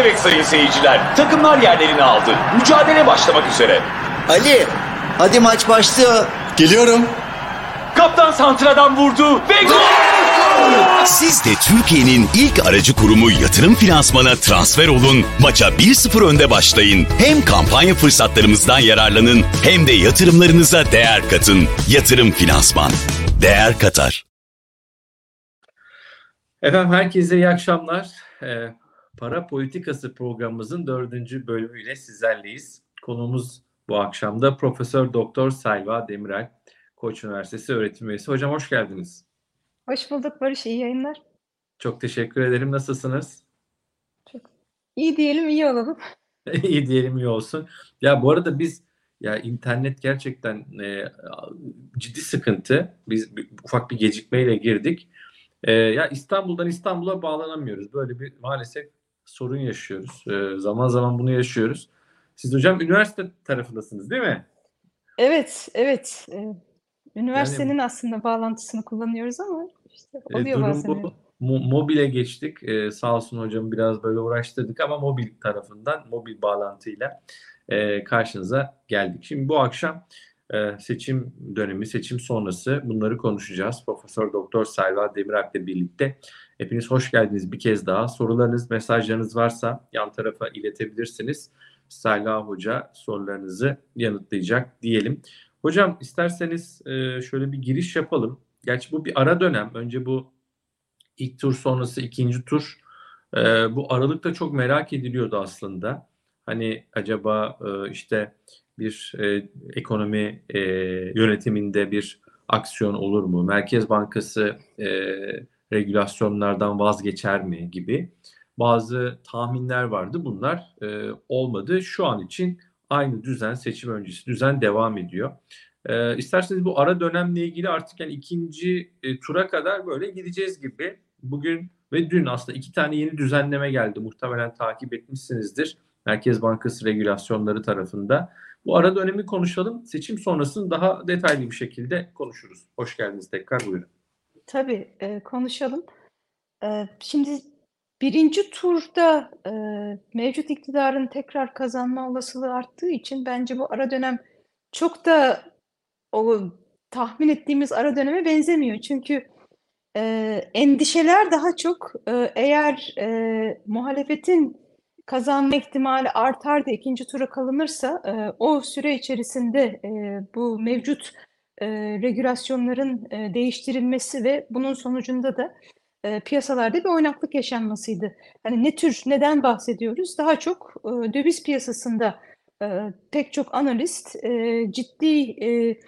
Evet sayın seyirciler, takımlar yerlerini aldı. Mücadele başlamak üzere. Ali, hadi maç başlıyor. Geliyorum. Kaptan Santra'dan vurdu ve gol! Siz de Türkiye'nin ilk aracı kurumu Yatırım Finansman'a transfer olun, maça 1-0 önde başlayın. Hem kampanya fırsatlarımızdan yararlanın hem de yatırımlarınıza değer katın. Yatırım Finansman. Değer katar. Efendim herkese iyi akşamlar. Ee, Para Politikası programımızın dördüncü bölümüyle sizlerleyiz. Konuğumuz bu akşam da Profesör Doktor Selva Demirel, Koç Üniversitesi öğretim üyesi. Hocam hoş geldiniz. Hoş bulduk Barış, iyi yayınlar. Çok teşekkür ederim. Nasılsınız? Çok iyi diyelim, iyi olalım. iyi diyelim, iyi olsun. Ya bu arada biz ya internet gerçekten e, ciddi sıkıntı. Biz bir, ufak bir gecikmeyle girdik. E, ya İstanbul'dan İstanbul'a bağlanamıyoruz. Böyle bir maalesef sorun yaşıyoruz. E, zaman zaman bunu yaşıyoruz. Siz hocam üniversite tarafındasınız değil mi? Evet, evet. Ee, üniversitenin yani, aslında bağlantısını kullanıyoruz ama işte oluyor e, bazen. Bu, mo- mobile geçtik. Ee, sağ olsun hocam biraz böyle uğraştırdık ama mobil tarafından, mobil bağlantıyla e, karşınıza geldik. Şimdi bu akşam e, seçim dönemi, seçim sonrası bunları konuşacağız. Profesör Doktor Selva Demiralp ile birlikte. Hepiniz hoş geldiniz bir kez daha. Sorularınız, mesajlarınız varsa yan tarafa iletebilirsiniz. Selva Hoca sorularınızı yanıtlayacak diyelim. Hocam isterseniz e, şöyle bir giriş yapalım. Gerçi bu bir ara dönem. Önce bu ilk tur sonrası ikinci tur. E, bu aralıkta çok merak ediliyordu aslında. Hani acaba e, işte bir ekonomi yönetiminde bir aksiyon olur mu? Merkez Bankası regülasyonlardan vazgeçer mi gibi bazı tahminler vardı. Bunlar e, olmadı. Şu an için aynı düzen seçim öncesi düzen devam ediyor. E, isterseniz bu ara dönemle ilgili artık yani ikinci e, tura kadar böyle gideceğiz gibi. Bugün ve dün aslında iki tane yeni düzenleme geldi. Muhtemelen takip etmişsinizdir. Merkez Bankası regülasyonları tarafında. Bu ara dönemi konuşalım. Seçim sonrasını daha detaylı bir şekilde konuşuruz. Hoş geldiniz tekrar buyurun. Tabii e, konuşalım. E, şimdi birinci turda e, mevcut iktidarın tekrar kazanma olasılığı arttığı için bence bu ara dönem çok da o tahmin ettiğimiz ara döneme benzemiyor. Çünkü e, endişeler daha çok e, eğer e, muhalefetin kazanma ihtimali artar da ikinci tura kalınırsa e, o süre içerisinde e, bu mevcut e, regülasyonların e, değiştirilmesi ve bunun sonucunda da e, piyasalarda bir oynaklık yaşanmasıydı. Hani ne tür, neden bahsediyoruz? Daha çok e, döviz piyasasında e, pek çok analist e, ciddi e,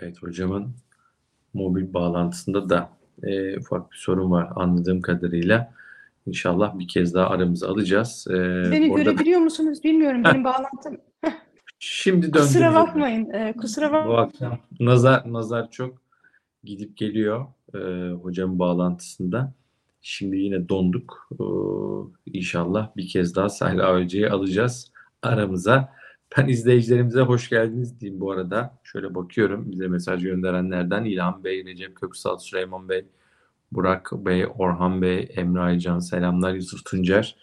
Evet hocamın mobil bağlantısında da e, ufak bir sorun var anladığım kadarıyla. İnşallah bir kez daha aramıza alacağız. E, Beni orada... görebiliyor musunuz bilmiyorum. Benim bağlantım. Şimdi döndüm. Kusura bakmayın. E, kusura bakmayın. Bu akşam nazar nazar çok gidip geliyor e, hocam bağlantısında. Şimdi yine donduk. E, inşallah bir kez daha Sahra Hoca'yı alacağız aramıza. Ben izleyicilerimize hoş geldiniz diyeyim bu arada. Şöyle bakıyorum bize mesaj gönderenlerden İlhan Bey, Recep Köksal, Süleyman Bey, Burak Bey, Orhan Bey, Emre Aycan selamlar. Yusuf Tuncer,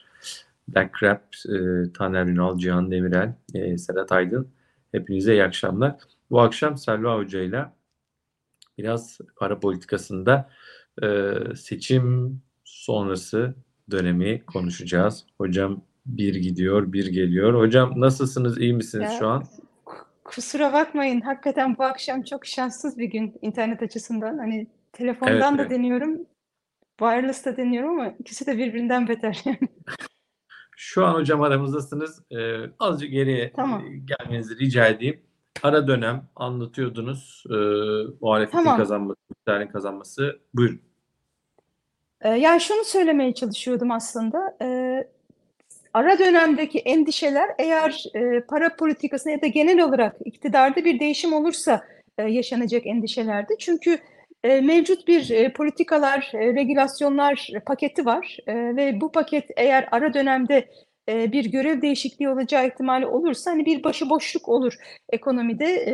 Black Rap, e, Taner Ünal, Cihan Demirel, e, Sedat Aydın. Hepinize iyi akşamlar. Bu akşam Selva Hoca ile biraz para politikasında e, seçim sonrası dönemi konuşacağız. Hocam bir gidiyor, bir geliyor. Hocam nasılsınız, iyi misiniz Ya, şu an? Kusura bakmayın. Hakikaten bu akşam çok şanssız bir gün internet açısından. Hani telefondan da evet. deniyorum, wireless da deniyorum ama ikisi de birbirinden beter. Şu an hocam aramızdasınız. Ee, azıcık geriye Tamam. e, gelmenizi rica edeyim. Ara dönem anlatıyordunuz. E, muhalefetin Tamam. kazanması, iktidarın kazanması. Buyurun. Ee, yani şunu söylemeye çalışıyordum aslında. Ee, ara dönemdeki endişeler eğer e, para politikasında ya da genel olarak iktidarda bir değişim olursa e, yaşanacak endişelerdi. Çünkü e, mevcut bir e, politikalar, e, regülasyonlar paketi var E, ve bu paket eğer ara dönemde e, bir görev değişikliği olacağı ihtimali olursa hani bir başıboşluk olur ekonomide. E,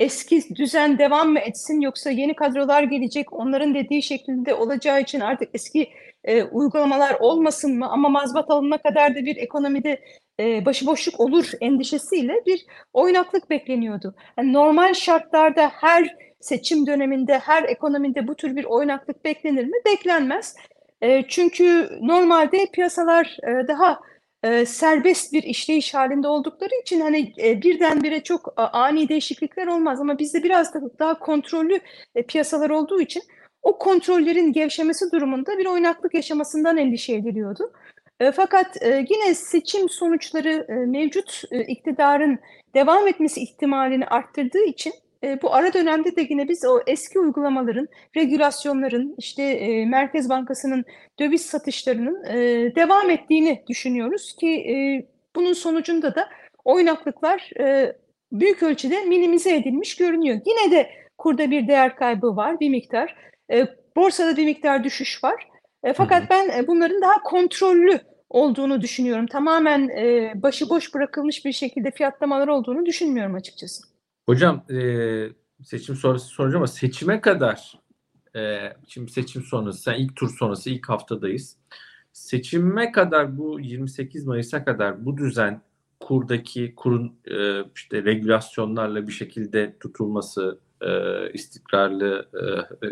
eski düzen devam mı etsin yoksa yeni kadrolar gelecek onların dediği şekilde olacağı için artık eski e, uygulamalar olmasın mı ama mazbat alınana kadar da bir ekonomide e, başıboşluk olur endişesiyle bir oynaklık bekleniyordu. Yani normal şartlarda her seçim döneminde, her ekonomide bu tür bir oynaklık beklenir mi? Beklenmez. E, çünkü normalde piyasalar e, daha e, serbest bir işleyiş halinde oldukları için hani e, birdenbire çok ani değişiklikler olmaz ama bizde biraz da daha kontrollü piyasalar olduğu için o kontrollerin gevşemesi durumunda bir oynaklık yaşamasından endişe ediliyordu. Fakat yine seçim sonuçları mevcut iktidarın devam etmesi ihtimalini arttırdığı için e, bu ara dönemde de yine biz o eski uygulamaların, regülasyonların, işte e, Merkez Bankası'nın döviz satışlarının e, devam ettiğini düşünüyoruz ki e, bunun sonucunda da oynaklıklar e, büyük ölçüde minimize edilmiş görünüyor. Yine de kurda bir değer kaybı var bir miktar. E, borsada bir miktar düşüş var. E, fakat ben e, bunların daha kontrollü olduğunu düşünüyorum. Tamamen e, başıboş bırakılmış bir şekilde fiyatlamalar olduğunu düşünmüyorum açıkçası. Hocam e, seçim sonrası soracağım ama seçime kadar e, şimdi seçim sonrası, sen ilk tur sonrası ilk haftadayız. Seçime kadar bu 28 Mayıs'a kadar bu düzen kurdaki kurun e, işte regülasyonlarla bir şekilde tutulması, e, istikrarlı e,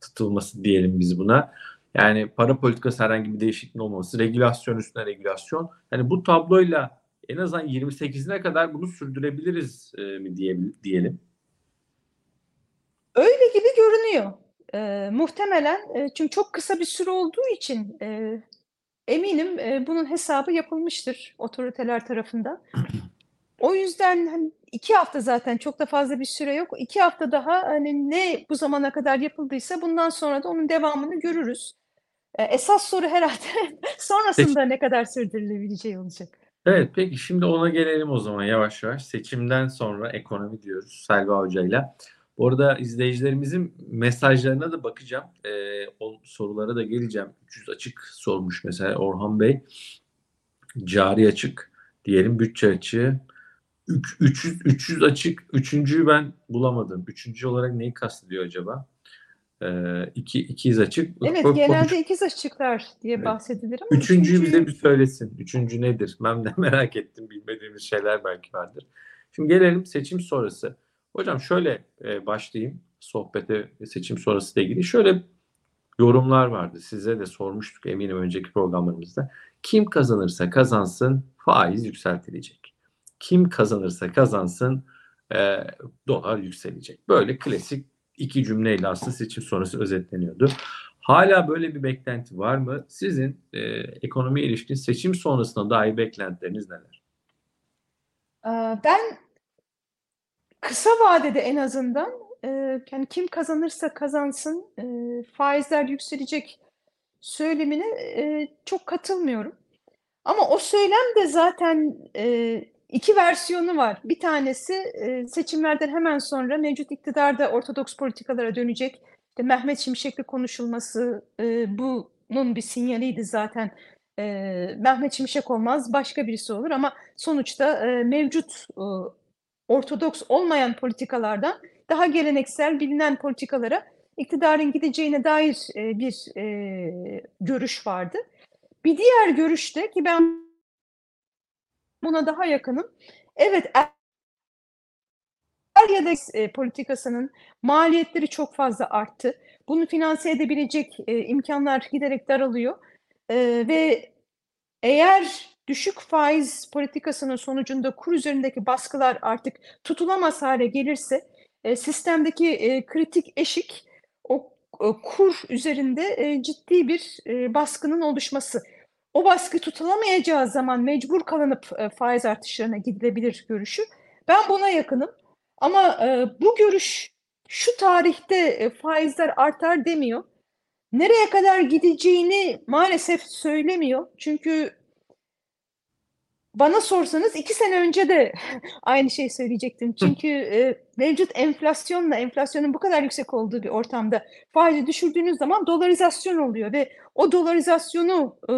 tutulması diyelim biz buna. Yani para politikası herhangi bir değişikliğin olmaması, regülasyon üstüne regülasyon. Yani bu tabloyla en azından 28'ine kadar bunu sürdürebiliriz e, mi diye, diyelim. Öyle gibi görünüyor. E, muhtemelen e, çünkü çok kısa bir süre olduğu için e, eminim e, bunun hesabı yapılmıştır otoriteler tarafından. O yüzden hani iki hafta zaten çok da fazla bir süre yok. İki hafta daha hani ne bu zamana kadar yapıldıysa bundan sonra da onun devamını görürüz. E, esas soru herhalde sonrasında ne kadar sürdürülebileceği olacak. Evet peki şimdi ona gelelim o zaman yavaş yavaş. Seçimden sonra ekonomi diyoruz Selva Hoca'yla. Bu arada izleyicilerimizin mesajlarına da bakacağım. Ee, o sorulara da geleceğim. 300 açık sormuş mesela Orhan Bey. Cari açık diyelim bütçe açığı. 300, 300 açık. Üçüncüyü ben bulamadım. Üçüncü olarak neyi kastediyor acaba? Ee, iki, ikiz açık. Evet Ko- genelde konuş- ikiz açıklar diye Evet. bahsedilir ama Üçüncüyü bize üçüncüyü- bir söylesin. Üçüncü nedir? Ben de merak ettim. Bilmediğimiz şeyler belki vardır. Şimdi gelelim seçim sonrası. Hocam şöyle e, başlayayım sohbete seçim sonrası ile ilgili. Şöyle yorumlar vardı. Size de sormuştuk eminim önceki programlarımızda. Kim kazanırsa kazansın faiz yükseltilecek. Kim kazanırsa kazansın e, dolar yükselecek. Böyle klasik iki cümleyle aslında seçim sonrası özetleniyordu. Hala böyle bir beklenti var mı? Sizin e, ekonomiye ilişkin seçim sonrasına dair beklentileriniz neler? Ee, Ben kısa vadede en azından e, yani kim kazanırsa kazansın e, faizler yükselecek söylemine e, çok katılmıyorum. Ama o söylem de zaten iki versiyonu var. Bir tanesi e, seçimlerden hemen sonra mevcut iktidarda ortodoks politikalara dönecek. İşte Mehmet Şimşek'le konuşulması e, bunun bir sinyaliydi zaten. E, Mehmet Şimşek olmaz, başka birisi olur ama sonuçta mevcut ortodoks olmayan politikalardan daha geleneksel bilinen politikalara iktidarın gideceğine dair bir görüş vardı. Bir diğer görüşte ki ben buna daha yakınım. Evet er ya da e, politikasının maliyetleri çok fazla arttı. Bunu finanse edebilecek e, imkanlar giderek daralıyor. E, ve eğer düşük faiz politikasının sonucunda kur üzerindeki baskılar artık tutulamaz hale gelirse e, sistemdeki e, kritik eşik o e, kur üzerinde e, ciddi bir e, baskının oluşması. O baskı tutulamayacağı zaman mecbur kalınıp e, faiz artışlarına gidilebilir görüşü. Ben buna yakınım. Ama e, bu görüş şu tarihte e, faizler artar demiyor. Nereye kadar gideceğini maalesef söylemiyor. Çünkü bana sorsanız iki sene önce de aynı şeyi söyleyecektim. Çünkü e, mevcut enflasyonla enflasyonun bu kadar yüksek olduğu bir ortamda faizi düşürdüğünüz zaman dolarizasyon oluyor ve o dolarizasyonu e,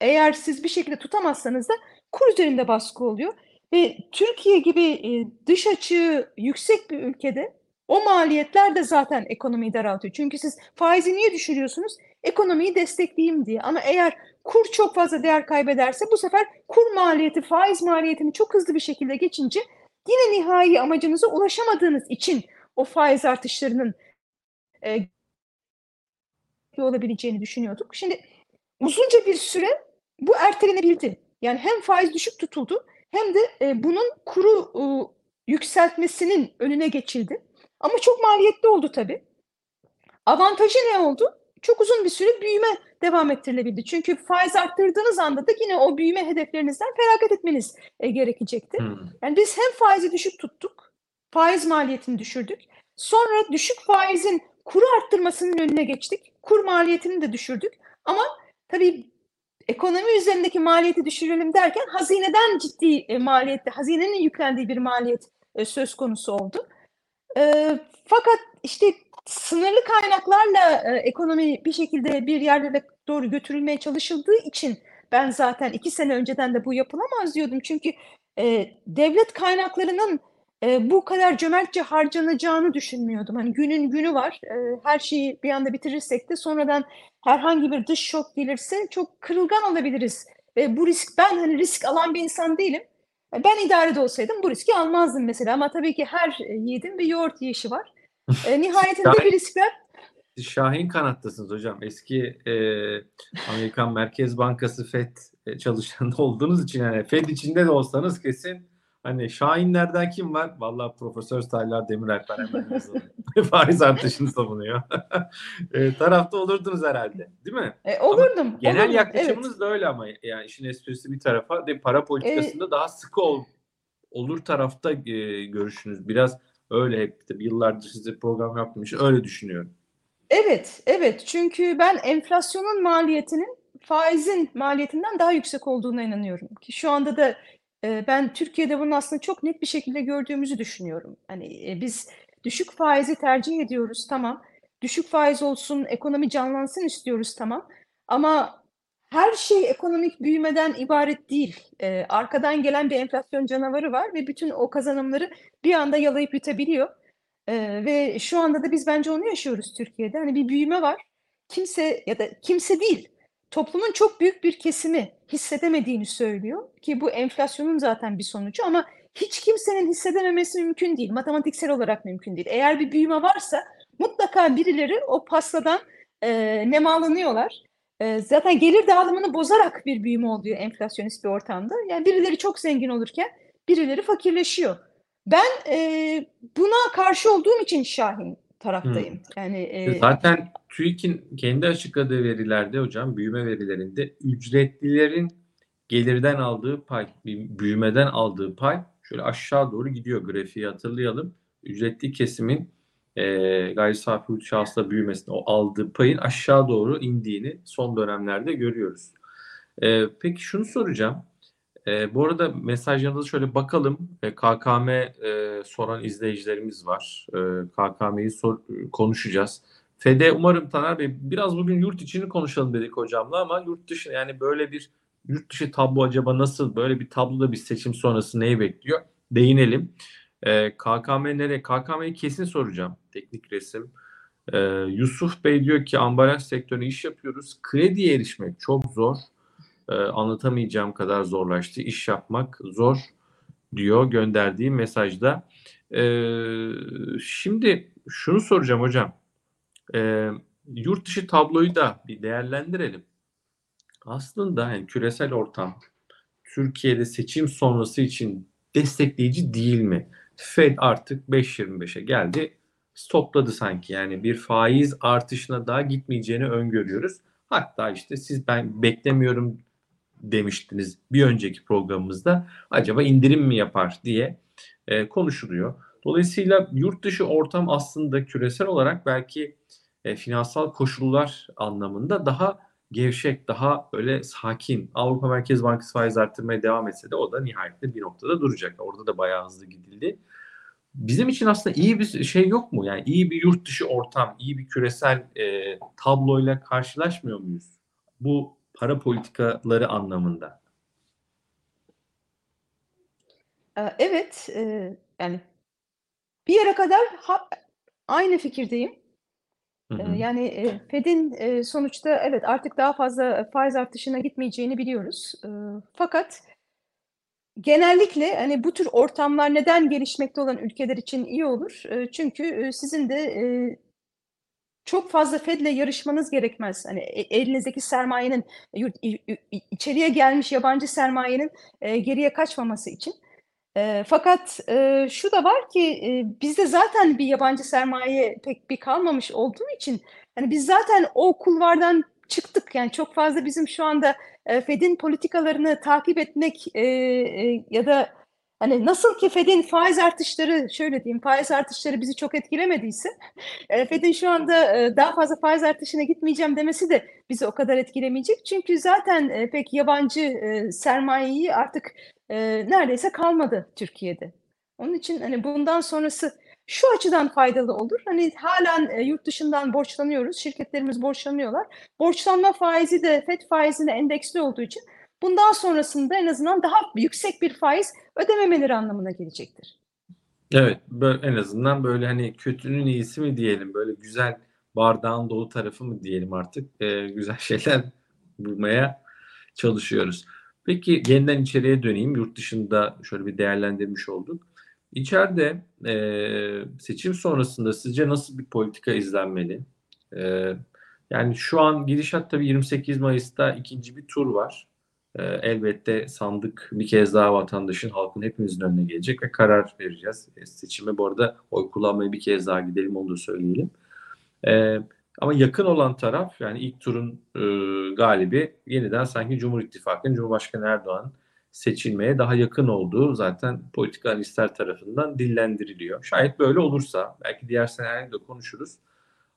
eğer siz bir şekilde tutamazsanız da kur üzerinde baskı oluyor. Ve Türkiye gibi e, dış açığı yüksek bir ülkede o maliyetler de zaten ekonomiyi daraltıyor. Çünkü siz faizi niye düşürüyorsunuz? Ekonomiyi destekleyeyim diye. Ama eğer kur çok fazla değer kaybederse bu sefer kur maliyeti, faiz maliyetini çok hızlı bir şekilde geçince yine nihai amacınıza ulaşamadığınız için o faiz artışlarının e, olabileceğini düşünüyorduk. Şimdi uzunca bir süre bu ertelenebildi. Yani hem faiz düşük tutuldu hem de e, bunun kuru e, yükseltmesinin önüne geçildi. Ama çok maliyetli oldu tabii. Avantajı ne oldu? Çok uzun bir süre büyüme devam ettirilebildi. Çünkü faiz arttırdığınız anda da yine o büyüme hedeflerinizden feragat etmeniz e, gerekecekti. Yani biz hem faizi düşük tuttuk, faiz maliyetini düşürdük. Sonra düşük faizin kuru arttırmasının önüne geçtik. Kur maliyetini de düşürdük. Ama tabii ekonomi üzerindeki maliyeti düşürelim derken hazineden ciddi e, maliyette, hazinenin yüklendiği bir maliyet e, söz konusu oldu. E, fakat işte sınırlı kaynaklarla e, ekonomi bir şekilde bir yerlere doğru götürülmeye çalışıldığı için ben zaten iki sene önceden de bu yapılamaz diyordum. Çünkü e, devlet kaynaklarının e, bu kadar cömertçe harcanacağını düşünmüyordum. Hani günün günü var. E, her şeyi bir anda bitirirsek de sonradan herhangi bir dış şok gelirse çok kırılgan olabiliriz. Ve bu risk ben hani risk alan bir insan değilim. E, Ben idarede olsaydım bu riski almazdım mesela. Ama tabii ki her e, yiğidin bir yoğurt yiyişi var. E, nihayetinde bir riskler Siz Şahin kanattasınız hocam. Eski e, Amerikan Merkez Bankası FED e, çalışanı olduğunuz için yani FED içinde de olsanız kesin hani Şahinlerden kim var? Vallahi Profesör Saylar Demirel hemen yazalım. Faiz artışını savunuyor. e, tarafta olurdunuz herhalde. Değil mi? e, olurdum. Genel olurdum, yaklaşımınız da öyle ama yani işin esprisi bir tarafa de para politikasında daha sıkı ol, olur tarafta e, görüşünüz. Biraz öyle hep tabii yıllardır size program için öyle düşünüyorum. Evet, evet. Çünkü ben enflasyonun maliyetinin faizin maliyetinden daha yüksek olduğuna inanıyorum. Ki şu anda da e, ben Türkiye'de bunu aslında çok net bir şekilde gördüğümüzü düşünüyorum. Hani e, biz düşük faizi tercih ediyoruz, tamam. Düşük faiz olsun, ekonomi canlansın istiyoruz, tamam. Ama her şey ekonomik büyümeden ibaret değil. E, arkadan gelen bir enflasyon canavarı var ve bütün o kazanımları bir anda yalayıp yutabiliyor. Ee, ve şu anda da biz bence onu yaşıyoruz Türkiye'de. Hani bir büyüme var. Kimse ya da kimse değil. Toplumun çok büyük bir kesimi hissedemediğini söylüyor ki bu enflasyonun zaten bir sonucu ama hiç kimsenin hissedememesi mümkün değil. Matematiksel olarak mümkün değil. Eğer bir büyüme varsa mutlaka birileri o pastadan e, nemalanıyorlar. E, zaten gelir dağılımını bozarak bir büyüme oluyor enflasyonist bir ortamda. Yani birileri çok zengin olurken birileri fakirleşiyor. Ben e, buna karşı olduğum için Şahin taraftayım. Yani e, Zaten TÜİK'in kendi açıkladığı verilerde hocam büyüme verilerinde ücretlilerin gelirden aldığı pay, büyümeden aldığı pay şöyle aşağı doğru gidiyor grafiği hatırlayalım. Ücretli kesimin e, gayri safi yurt şahısla büyümesine o aldığı payın aşağı doğru indiğini son dönemlerde görüyoruz. E, peki şunu soracağım. E, bu arada mesajlarınıza şöyle bakalım. E, KKM e, soran izleyicilerimiz var. E, KKM'yi sor, konuşacağız. FD umarım Taner Bey biraz bugün yurt içini konuşalım dedik hocamla ama yurt dışı yani böyle bir yurt dışı tablo acaba nasıl böyle bir tabloda bir seçim sonrası neyi bekliyor? Değinelim. E, KKM nereye? KKM'yi kesin soracağım. Teknik resim. E, Yusuf Bey diyor ki ambalaj sektörüne iş yapıyoruz. Krediye erişmek çok zor. E, anlatamayacağım kadar zorlaştı. İş yapmak zor diyor gönderdiği mesajda. E, şimdi şunu soracağım hocam. E, yurt dışı tabloyu da bir değerlendirelim. Aslında yani küresel ortam Türkiye'de seçim sonrası için destekleyici değil mi? Fed artık 5.25'e geldi. Stopladı sanki. Yani bir faiz artışına daha gitmeyeceğini öngörüyoruz. Hatta işte siz ben beklemiyorum demiştiniz bir önceki programımızda. Acaba indirim mi yapar diye e, konuşuluyor. Dolayısıyla yurt dışı ortam aslında küresel olarak belki e, finansal koşullar anlamında daha gevşek, daha böyle sakin. Avrupa Merkez Bankası faiz arttırmaya devam etse de o da nihayetinde bir noktada duracak. Orada da bayağı hızlı gidildi. Bizim için aslında iyi bir şey yok mu? Yani iyi bir yurt dışı ortam, iyi bir küresel e, tabloyla karşılaşmıyor muyuz? Bu para politikaları anlamında. Eee, evet, eee, yani bir yere kadar ha aynı fikirdeyim. Hı hı. yani, eee, Fed'in, eee, sonuçta evet, artık daha fazla faiz artışına gitmeyeceğini biliyoruz. Iıı, fakat genellikle, hani, bu tür ortamlar neden gelişmekte olan ülkeler için iyi olur? Çünkü, sizin de, çok fazla Fed'le yarışmanız gerekmez. Hani, e elinizdeki sermayenin yurt ü i içeriye gelmiş yabancı sermayenin, eee, geriye kaçmaması için. Eee, fakat, eee, şu da var ki, eee, bizde zaten bir yabancı sermaye pek bir kalmamış olduğu için, hani, biz zaten o kulvardan çıktık. Yani çok fazla bizim şu anda, eee, Fed'in politikalarını takip etmek, eee, eee, ya da, hani, nasıl ki Fed'in faiz artışları, şöyle diyeyim, faiz artışları bizi çok etkilemediyse, eee, Fed'in şu anda, eee, daha fazla faiz artışına gitmeyeceğim demesi de bizi o kadar etkilemeyecek. Çünkü zaten, eee, pek yabancı, sermayeyi artık, neredeyse kalmadı Türkiye'de. Onun için, hani, bundan sonrası şu açıdan faydalı olur. Hani, hâlen, eee, yurt dışından borçlanıyoruz, şirketlerimiz borçlanıyorlar. Borçlanma faizi de Fed faizine endeksli olduğu için bundan sonrasında en azından daha yüksek bir faiz ödememeleri anlamına gelecektir. Evet, bö en azından, böyle, hani, kötünün iyisi mi diyelim, böyle, güzel bardağın dolu tarafı mı diyelim artık, eee, güzel şeyler bulmaya çalışıyoruz. Peki, yeniden içeriye döneyim. Yurt dışında şöyle bir değerlendirmiş olduk. İçeride, eee, seçim sonrasında sizce nasıl bir politika izlenmeli? Eee, yani şu an gidişat tabii 28 Mayıs'ta 2'nci bir tur var. Eee, elbette sandık bir kez daha vatandaşın, halkın hepimizin önüne gelecek ve karar vereceğiz. Eee, seçime bu arada oy kullanmaya bir kez daha gidelim, onu da söyleyelim. Eee, ama yakın olan taraf, yani ilk turun, ııı, galibi yeniden sanki Cumhur İttifakı'nın Cumhurbaşkanı Erdoğan'ın seçilmeye daha yakın olduğu zaten politika analistler tarafından dillendiriliyor. Şayet böyle olursa, belki diğer senaryoyu da konuşuruz.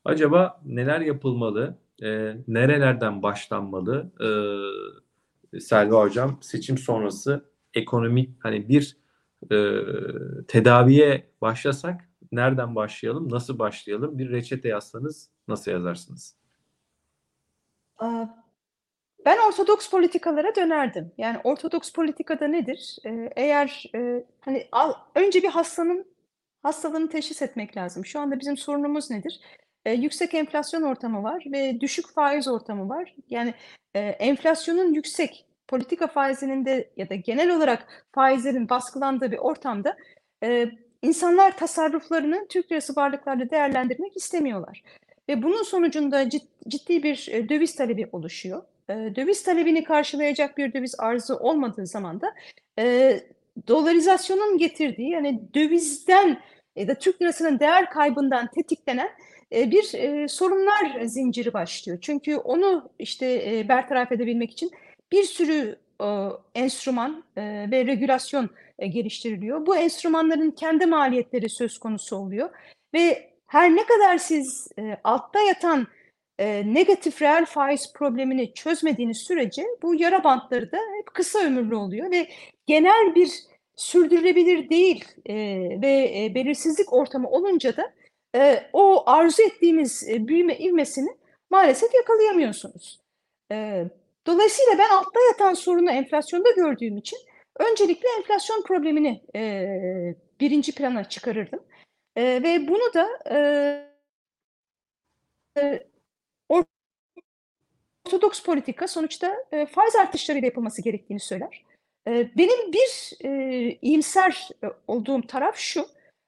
Acaba neler yapılmalı? Eee, nerelerden başlanmalı? Iıı, Selva Hocam, seçim sonrası ekonomik, hani, bir, ııı, tedaviye başlasak nereden başlayalım, nasıl başlayalım? Bir reçete yazsanız nasıl yazarsınız? Ben ortodoks politikalara dönerdim. Yani ortodoks politikada nedir? Eee, eğer, eee, hani, al önce bir hastanın hastalığını teşhis etmek lazım. Şu anda bizim sorunumuz nedir? Eee, yüksek enflasyon ortamı var ve düşük faiz ortamı var. Yani, eee, enflasyonun yüksek, politika faizinin de ya da genel olarak faizlerin baskılandığı bir ortamda, eee, insanlar tasarruflarını Türk lirası varlıklarla değerlendirmek istemiyorlar ve bunun sonucunda cid ciddi bir, eee, döviz talebi oluşuyor. Eee, döviz talebini karşılayacak bir döviz arzı olmadığı zaman da, eee, dolarizasyonun getirdiği, hani, dövizden ya da Türk lirasının değer kaybından tetiklenen, bir, eee, sorunlar zinciri başlıyor. Çünkü onu, işte, eee, bertaraf edebilmek için bir sürü, enstrüman, ve regülasyon, geliştiriliyor. Bu enstrümanların kendi maliyetleri söz konusu oluyor ve her ne kadar siz, altta yatan, negatif reel faiz problemini çözmediğiniz sürece bu yara bantları da hep kısa ömürlü oluyor ve genel bir sürdürülebilir değil, ve, belirsizlik ortamı olunca da, eee, o arzu ettiğimiz, eee, büyüme ivmesini maalesef yakalayamıyorsunuz. Eee, dolayısıyla ben altta yatan sorunu enflasyonda gördüğüm için öncelikle enflasyon problemini, eee, 1'inci plana çıkarırdım, eee, ve bunu da, eee, ortodoks politika sonuçta, eee, faiz artışlarıyla yapılması gerektiğini söyler. Eee, benim bir, eee, iyimser, eee, olduğum taraf şu: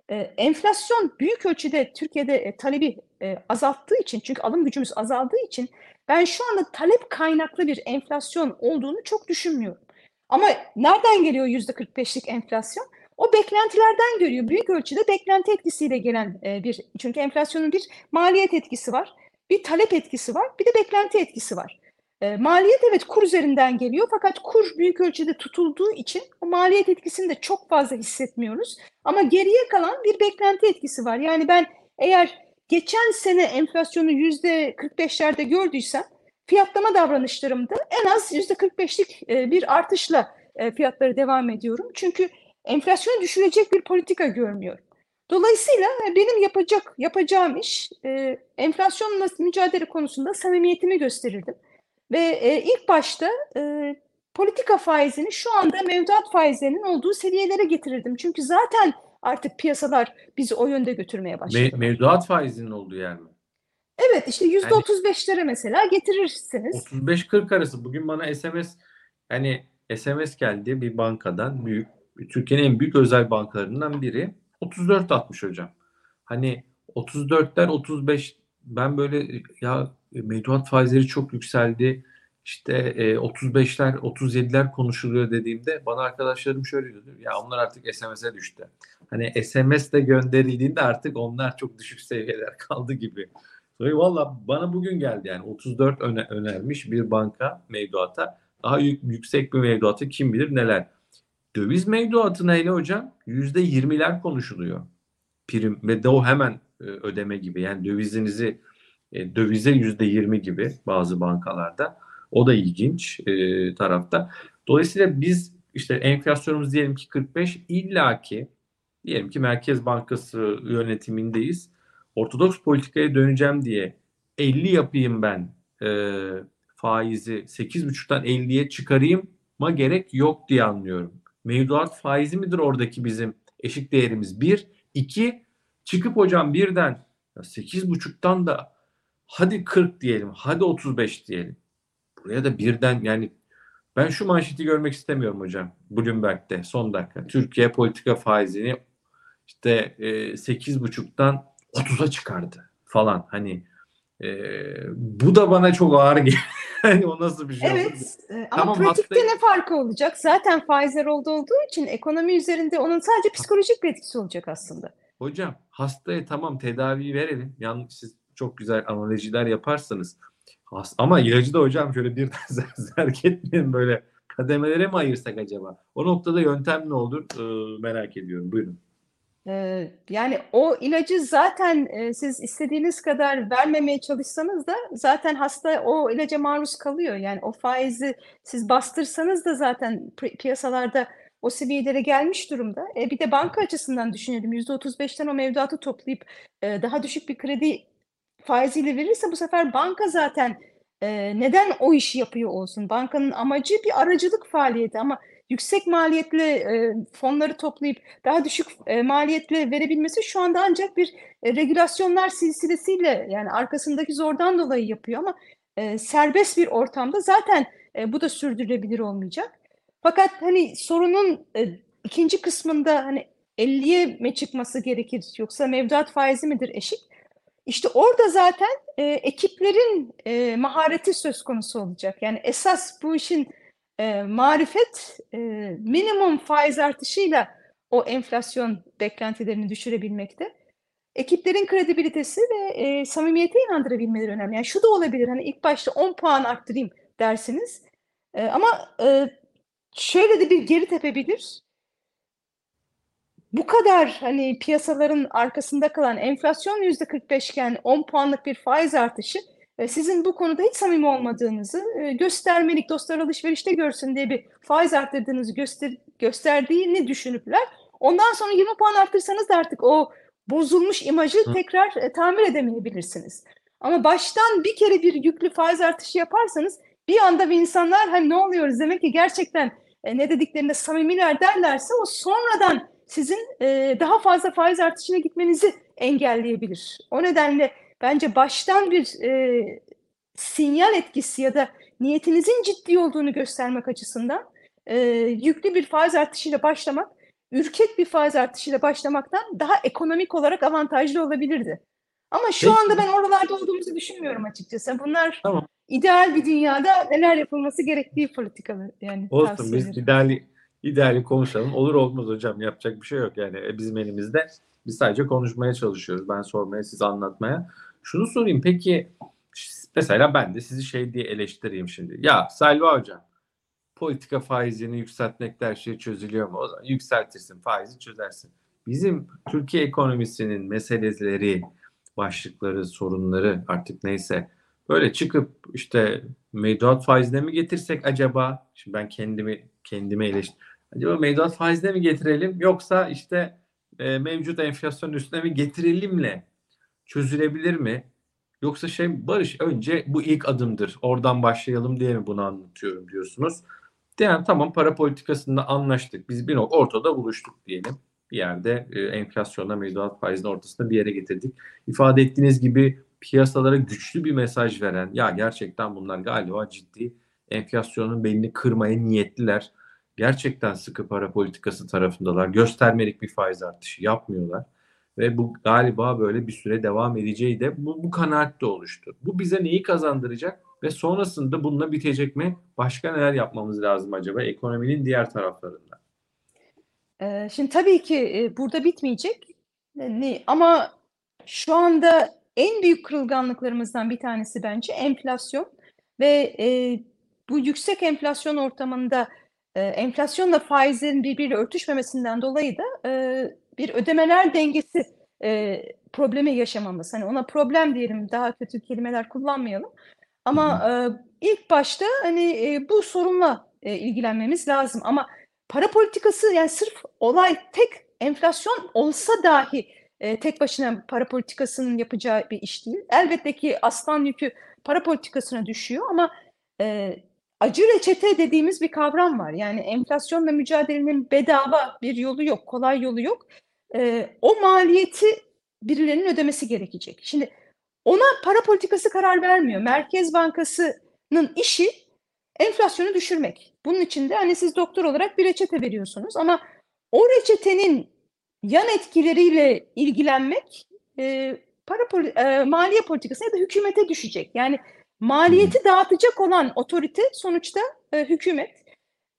Eee, enflasyon büyük ölçüde Türkiye'de, eee, talebi, eee, azalttığı için çünkü alım gücümüz azaldığı için ben şu anda talep kaynaklı bir enflasyon olduğunu çok düşünmüyorum. Ama nereden geliyor %45'lik enflasyon? O beklentilerden geliyor. Büyük ölçüde beklenti etkisiyle gelen, eee, bir çünkü enflasyonun bir maliyet etkisi var, bir talep etkisi var, bir de beklenti etkisi var. Eee, maliyet evet kur üzerinden geliyor fakat kur büyük ölçüde tutulduğu için o maliyet etkisini de çok fazla hissetmiyoruz ama geriye kalan bir beklenti etkisi var. Yani ben eğer geçen sene enflasyonu %45'lerde gördüysem fiyatlama davranışlarımda en az %45'lik, eee, bir artışla, eee, fiyatlara devam ediyorum. Çünkü enflasyonu düşürecek bir politika görmüyorum. Dolayısıyla, eee, benim yapacak yapacağım iş, enflasyonla mücadele konusunda samimiyetimi gösterirdim ve, eee, ilk başta, eee, politika faizini şu anda mevduat faizlerinin olduğu seviyelere getirirdim. Çünkü zaten artık piyasalar bizi o yönde götürmeye başladı. Me- mevduat faizinin olduğu yer mi? Evet işte yüzde otuz beşlere mesela getirirsiniz. 35-40 arası. Bugün bana SMS hani SMS geldi bir bankadan büyük Türkiye'nin en büyük özel bankalarından biri 34.60 hocam. Hani 34'ler 35 ben böyle ya mevduat faizleri çok yükseldi. İşte e, 35'ler 37'ler konuşuluyor dediğimde bana arkadaşlarım şöyle diyordu. Ya onlar artık SMS'e düştü. Hani SMS de gönderildiğinde artık onlar çok düşük seviyeler kaldı gibi. Sonra valla bana bugün geldi yani 34 öne, önermiş bir banka mevduata. Daha yük, yüksek bir mevduatı kim bilir neler. Döviz mevduatına hele hocam %20'ler konuşuluyor. Prim ve de o hemen e, ödeme gibi. Yani dövizinizi e, dövize %20 gibi bazı bankalarda. O da ilginç e, tarafta. Dolayısıyla biz işte enflasyonumuz diyelim ki 45 illaki diyelim ki Merkez Bankası yönetimindeyiz. Ortodoks politikaya döneceğim diye 50 yapayım ben e, faizi 8,5'tan 50'ye çıkarayım ma gerek yok diye anlıyorum. Mevduat faizi midir oradaki bizim eşik değerimiz? Bir. iki çıkıp hocam birden 8,5'tan da hadi 40 diyelim, hadi 35 diyelim. Buraya da birden yani ben şu manşeti görmek istemiyorum hocam Bloomberg'de son dakika. Türkiye politika faizini işte e, 8,5'tan 30'a çıkardı falan. Hani e, bu da bana çok ağır geliyor. hani o nasıl bir şey olur? Evet e, ama Tamam, pratikte haftaya- ne farkı olacak? Zaten faizler olduğu olduğu için ekonomi üzerinde onun sadece psikolojik bir etkisi olacak aslında. Hocam hastaya tamam tedaviyi verelim. Yalnız siz çok güzel analojiler yaparsanız. Ama ilacı da hocam şöyle bir zerk etmeyin böyle kademelere mi ayırsak acaba? O noktada yöntem ne olur Ee, merak ediyorum. Buyurun. Ee, yani o ilacı zaten e, siz istediğiniz kadar vermemeye çalışsanız da zaten hasta o ilaca maruz kalıyor. Yani o faizi siz bastırsanız da zaten pi- piyasalarda o seviyelere gelmiş durumda. E, bir de banka açısından düşünelim. %35'ten o mevduatı toplayıp e, daha düşük bir kredi faiziyle verirse bu sefer banka zaten e, neden o işi yapıyor olsun? Bankanın amacı bir aracılık faaliyeti ama yüksek maliyetli e, fonları toplayıp daha düşük e, maliyetle verebilmesi şu anda ancak bir e, regülasyonlar silsilesiyle yani arkasındaki zordan dolayı yapıyor ama e, serbest bir ortamda zaten e, bu da sürdürülebilir olmayacak. Fakat hani sorunun e, ikinci kısmında hani 50'ye mi çıkması gerekir yoksa mevduat faizi midir eşik? İşte orada zaten e, ekiplerin e, mahareti söz konusu olacak. Yani esas bu işin e, marifet e, minimum faiz artışıyla o enflasyon beklentilerini düşürebilmekte. Ekiplerin kredibilitesi ve e, samimiyete inandırabilmeleri önemli. Yani şu da olabilir hani ilk başta 10 puan arttırayım dersiniz. E, ama e, şöyle de bir geri tepebilir. Bu kadar hani piyasaların arkasında kalan enflasyon yüzde 45 iken 10 puanlık bir faiz artışı e, sizin bu konuda hiç samimi olmadığınızı e, göstermelik dostlar alışverişte görsün diye bir faiz arttırdığınızı göster gösterdiğini düşünüpler. Ondan sonra 20 puan arttırsanız da artık o bozulmuş imajı Hı. tekrar e, tamir edemeyebilirsiniz. Ama baştan bir kere bir yüklü faiz artışı yaparsanız bir anda bir insanlar hani ne oluyoruz demek ki gerçekten ne dediklerinde samimiler derlerse o sonradan sizin e, daha fazla faiz artışına gitmenizi engelleyebilir. O nedenle bence baştan bir e, sinyal etkisi ya da niyetinizin ciddi olduğunu göstermek açısından e, yüklü bir faiz artışıyla başlamak, ürkek bir faiz artışıyla başlamaktan daha ekonomik olarak avantajlı olabilirdi. Ama şu Peki. anda ben oralarda olduğumuzu düşünmüyorum açıkçası. Bunlar Tamam. ideal bir dünyada neler yapılması gerektiği politikalı yani Olsun biz ideali, ideali konuşalım. Olur olmaz hocam yapacak bir şey yok yani E, bizim elimizde. Biz sadece konuşmaya çalışıyoruz. Ben sormaya siz anlatmaya. Şunu sorayım peki mesela ben de sizi şey diye eleştireyim şimdi. Ya Selva hocam politika faizini yükseltmekle her şey çözülüyor mu? O zaman yükseltirsin faizi çözersin. Bizim Türkiye ekonomisinin meseleleri, başlıkları, sorunları artık neyse böyle çıkıp işte mevduat faizine mi getirsek acaba? Şimdi ben kendimi kendime eleştir. Acaba mevduat faizine mi getirelim yoksa işte e, mevcut enflasyon üstüne mi getirelimle çözülebilir mi? Yoksa şey Barış önce bu ilk adımdır. Oradan başlayalım diye mi bunu anlatıyorum diyorsunuz? Yani tamam para politikasında anlaştık. Biz bir nokta ortada buluştuk diyelim. Bir yerde e, enflasyonla mevduat faizinin ortasında bir yere getirdik. İfade ettiğiniz gibi piyasalara güçlü bir mesaj veren ya gerçekten bunlar galiba ciddi enflasyonun belini kırmaya niyetliler. Gerçekten sıkı para politikası tarafındalar. Göstermelik bir faiz artışı yapmıyorlar. Ve bu galiba böyle bir süre devam edeceği de bu, bu kanaat de oluştu. Bu bize neyi kazandıracak ve sonrasında bununla bitecek mi? Başka neler yapmamız lazım acaba ekonominin diğer taraflarında? Ee, şimdi tabii ki e, burada bitmeyecek. Ne- Ama şu anda en büyük kırılganlıklarımızdan bir tanesi bence enflasyon ve e, bu yüksek enflasyon ortamında e, enflasyonla faizlerin birbiriyle örtüşmemesinden dolayı da e, bir ödemeler dengesi e, problemi yaşamamız. Hani ona problem diyelim, daha kötü kelimeler kullanmayalım. Ama e, ilk başta hani e, bu sorunla e, ilgilenmemiz lazım. Ama para politikası yani sırf olay tek enflasyon olsa dahi e, tek başına para politikasının yapacağı bir iş değil. Elbette ki aslan yükü para politikasına düşüyor ama e, acı reçete dediğimiz bir kavram var. Yani enflasyonla mücadelenin bedava bir yolu yok, kolay yolu yok. E, o maliyeti birilerinin ödemesi gerekecek. Şimdi ona para politikası karar vermiyor. Merkez Bankası'nın işi enflasyonu düşürmek. Bunun için de hani siz doktor olarak bir reçete veriyorsunuz ama o reçetenin yan etkileriyle ilgilenmek e, para e, maliye politikası ya da hükümete düşecek. Yani maliyeti dağıtacak olan otorite sonuçta e, hükümet.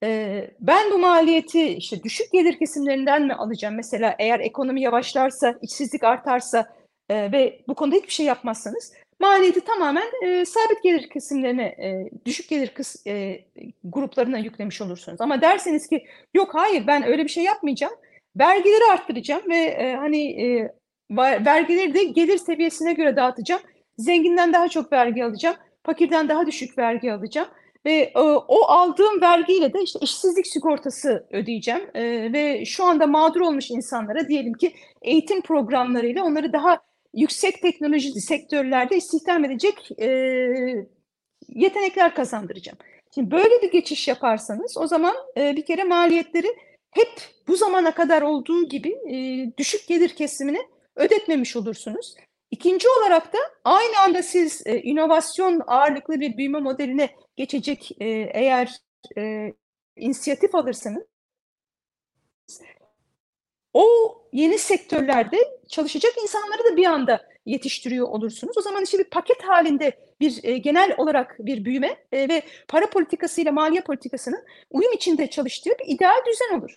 E, ben bu maliyeti işte düşük gelir kesimlerinden mi alacağım? Mesela eğer ekonomi yavaşlarsa, işsizlik artarsa e, ve bu konuda hiçbir şey yapmazsanız maliyeti tamamen e, sabit gelir kesimlerine, e, düşük gelir kıs, e, gruplarına yüklemiş olursunuz. Ama derseniz ki yok hayır ben öyle bir şey yapmayacağım. Vergileri arttıracağım ve e, hani e, vergileri de gelir seviyesine göre dağıtacağım. Zenginden daha çok vergi alacağım, fakirden daha düşük vergi alacağım ve e, o aldığım vergiyle de işte işsizlik sigortası ödeyeceğim E, ve şu anda mağdur olmuş insanlara diyelim ki eğitim programlarıyla onları daha yüksek teknoloji sektörlerde istihdam edecek e, yetenekler kazandıracağım. Şimdi böyle bir geçiş yaparsanız o zaman e, bir kere maliyetleri hep bu zamana kadar olduğu gibi e, düşük gelir kesimine ödetmemiş olursunuz. İkinci olarak da aynı anda siz e, inovasyon ağırlıklı bir büyüme modeline geçecek e, eğer e, inisiyatif alırsanız o yeni sektörlerde çalışacak insanları da bir anda yetiştiriyor olursunuz. O zaman işte bir paket halinde bir e, genel olarak bir büyüme e, ve para politikası ile maliye politikasının uyum içinde çalıştığı bir ideal düzen olur.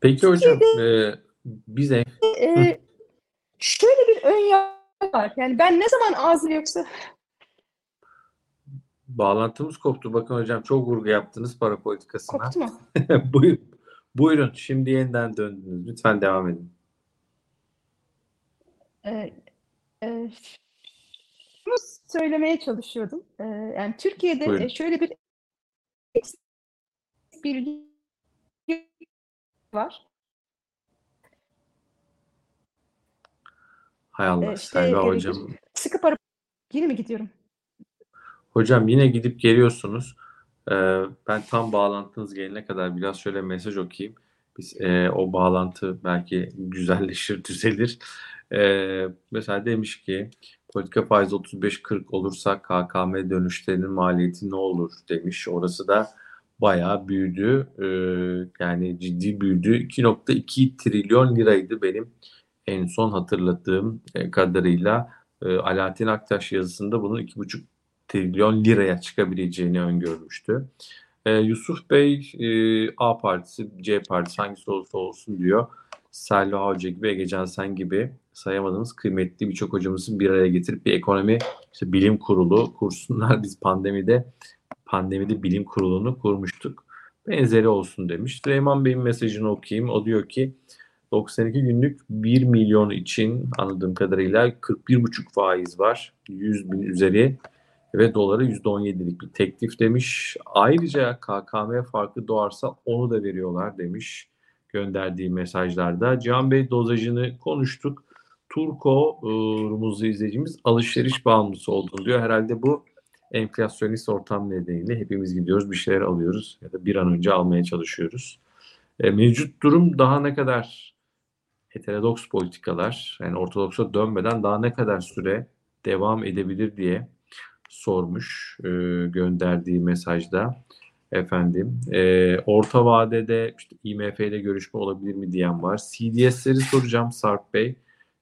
Peki hocam e, bize E, şöyle bir ön yargı var. Yani ben ne zaman ağzı yoksa bağlantımız koptu. Bakın hocam çok vurgu yaptınız para politikasına. koptu mu? Buyurun. Buyurun. Şimdi yeniden döndünüz. Lütfen devam edin. E, e, şunu söylemeye çalışıyordum. E, yani Türkiye'de Buyurun. e, şöyle bir bilgi var. Hay Allah. E, işte, Selva hocam. Sıkı para yine mi gidiyorum? Hocam yine gidip geliyorsunuz. Ee, ben tam bağlantınız gelene kadar biraz şöyle mesaj okuyayım. Biz e, o bağlantı belki güzelleşir, düzelir. Ee, mesela demiş ki politika faizi 35-40 olursa KKM dönüşlerinin maliyeti ne olur demiş. Orası da bayağı büyüdü. Ee, yani ciddi büyüdü. 2.2 trilyon liraydı benim en son hatırladığım e, kadarıyla. E, Alaaddin Aktaş yazısında bunun 2,5 trilyon liraya çıkabileceğini öngörmüştü. Ee, Yusuf Bey e, A partisi, C partisi hangisi olursa olsun diyor. Selva Hoca gibi, Egecan Sen gibi sayamadığımız kıymetli birçok hocamızı bir araya getirip bir ekonomi işte bilim kurulu kursunlar. Biz pandemide pandemide bilim kurulunu kurmuştuk. Benzeri olsun demiş. Süleyman Bey'in mesajını okuyayım. O diyor ki 92 günlük 1 milyon için anladığım kadarıyla 41,5 faiz var. 100 bin üzeri ve dolara %17'lik bir teklif demiş. Ayrıca KKM farkı doğarsa onu da veriyorlar demiş gönderdiği mesajlarda. Can Bey dozajını konuştuk. Turko e, Rumuzlu izleyicimiz alışveriş bağımlısı olduğunu diyor. Herhalde bu enflasyonist ortam nedeniyle hepimiz gidiyoruz bir şeyler alıyoruz ya da bir an önce almaya çalışıyoruz. E, mevcut durum daha ne kadar heterodoks politikalar yani ortodoksa dönmeden daha ne kadar süre devam edebilir diye sormuş e, gönderdiği mesajda efendim. E, orta vadede işte IMF'de görüşme olabilir mi diyen var. CDS'leri soracağım Sarp Bey.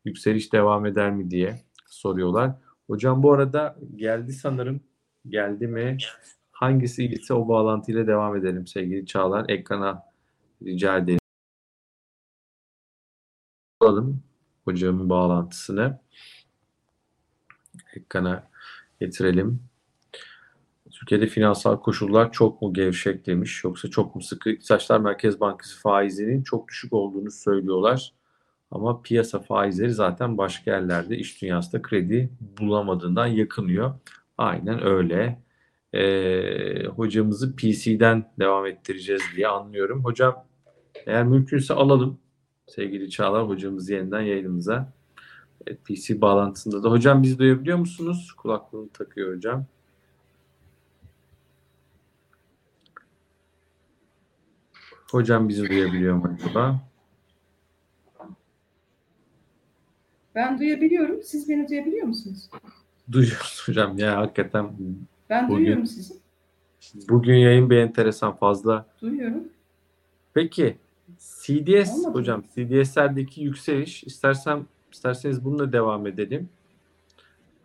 Yükseliş devam eder mi diye soruyorlar. Hocam bu arada geldi sanırım. Geldi mi? Hangisi ise o bağlantıyla devam edelim sevgili Çağlar. Ekrana rica ederim. Alalım hocamın bağlantısını. Ekrana getirelim. Türkiye'de finansal koşullar çok mu gevşek demiş yoksa çok mu sıkı? İktisatçılar Merkez Bankası faizinin çok düşük olduğunu söylüyorlar. Ama piyasa faizleri zaten başka yerlerde iş dünyasında kredi bulamadığından yakınıyor. Aynen öyle. Ee, hocamızı PC'den devam ettireceğiz diye anlıyorum. Hocam eğer mümkünse alalım sevgili Çağlar hocamızı yeniden yayınımıza. Evet, PC bağlantısında da. Hocam bizi duyabiliyor musunuz? Kulaklığını takıyor hocam. Hocam bizi duyabiliyor mu acaba? Ben duyabiliyorum. Siz beni duyabiliyor musunuz? Duyuyoruz hocam. Ya hakikaten Ben Bugün- duyuyorum sizi. bugün yayın bir enteresan fazla. Duyuyorum. Peki CDS Olmadı hocam CDS'lerdeki yükseliş istersen isterseniz bununla devam edelim.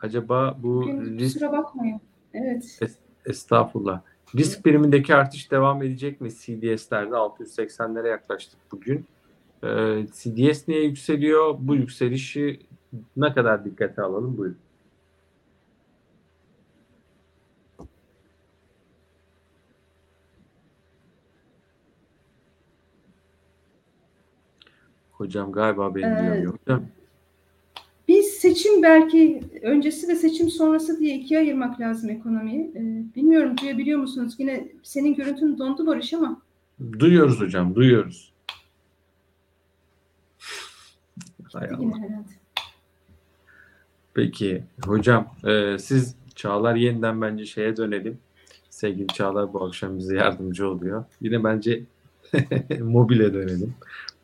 Acaba bu Bugün risk kusura bakmayın. Evet. Estağfurullah. Risk primindeki artış devam edecek mi? CDS'lerde 680'lere yaklaştık bugün. Ee, CDS niye yükseliyor? Bu yükselişi ne kadar dikkate alalım? Buyurun. Hocam galiba beni Ee. Hocam, Biz seçim belki öncesi ve seçim sonrası diye ikiye ayırmak lazım ekonomiyi. Ee, bilmiyorum duyabiliyor musunuz? Yine senin görüntün dondu Barış ama duyuyoruz hocam, duyuyoruz. Hay Allah. Peki hocam e, siz Çağlar yeniden bence şeye dönelim. Sevgili Çağlar bu akşam bize yardımcı oluyor. Yine bence mobile dönelim.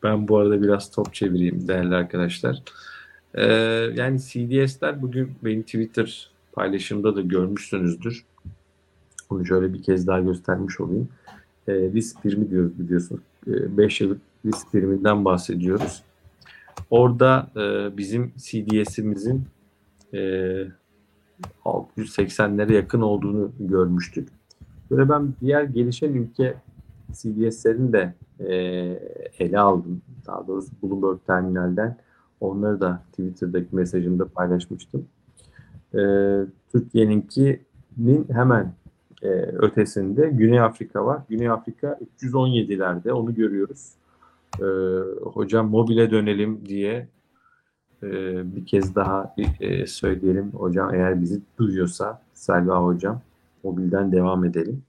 Ben bu arada biraz top çevireyim değerli arkadaşlar. E, yani CDS'ler bugün benim Twitter paylaşımda da görmüşsünüzdür. Bunu şöyle bir kez daha göstermiş olayım. E, risk primi diyoruz biliyorsunuz. 5 yıllık risk priminden bahsediyoruz. Orada e, bizim CDS'imizin e, 680'lere yakın olduğunu görmüştük. Böyle ben diğer gelişen ülke CDS'lerini de ele aldım. Daha doğrusu Bloomberg terminalden onları da Twitter'daki mesajımda paylaşmıştım. Türkiye'ninkinin hemen ötesinde Güney Afrika var. Güney Afrika 317'lerde onu görüyoruz. Hocam mobile dönelim diye bir kez daha söyleyelim. Hocam eğer bizi duyuyorsa Selva hocam mobilden devam edelim.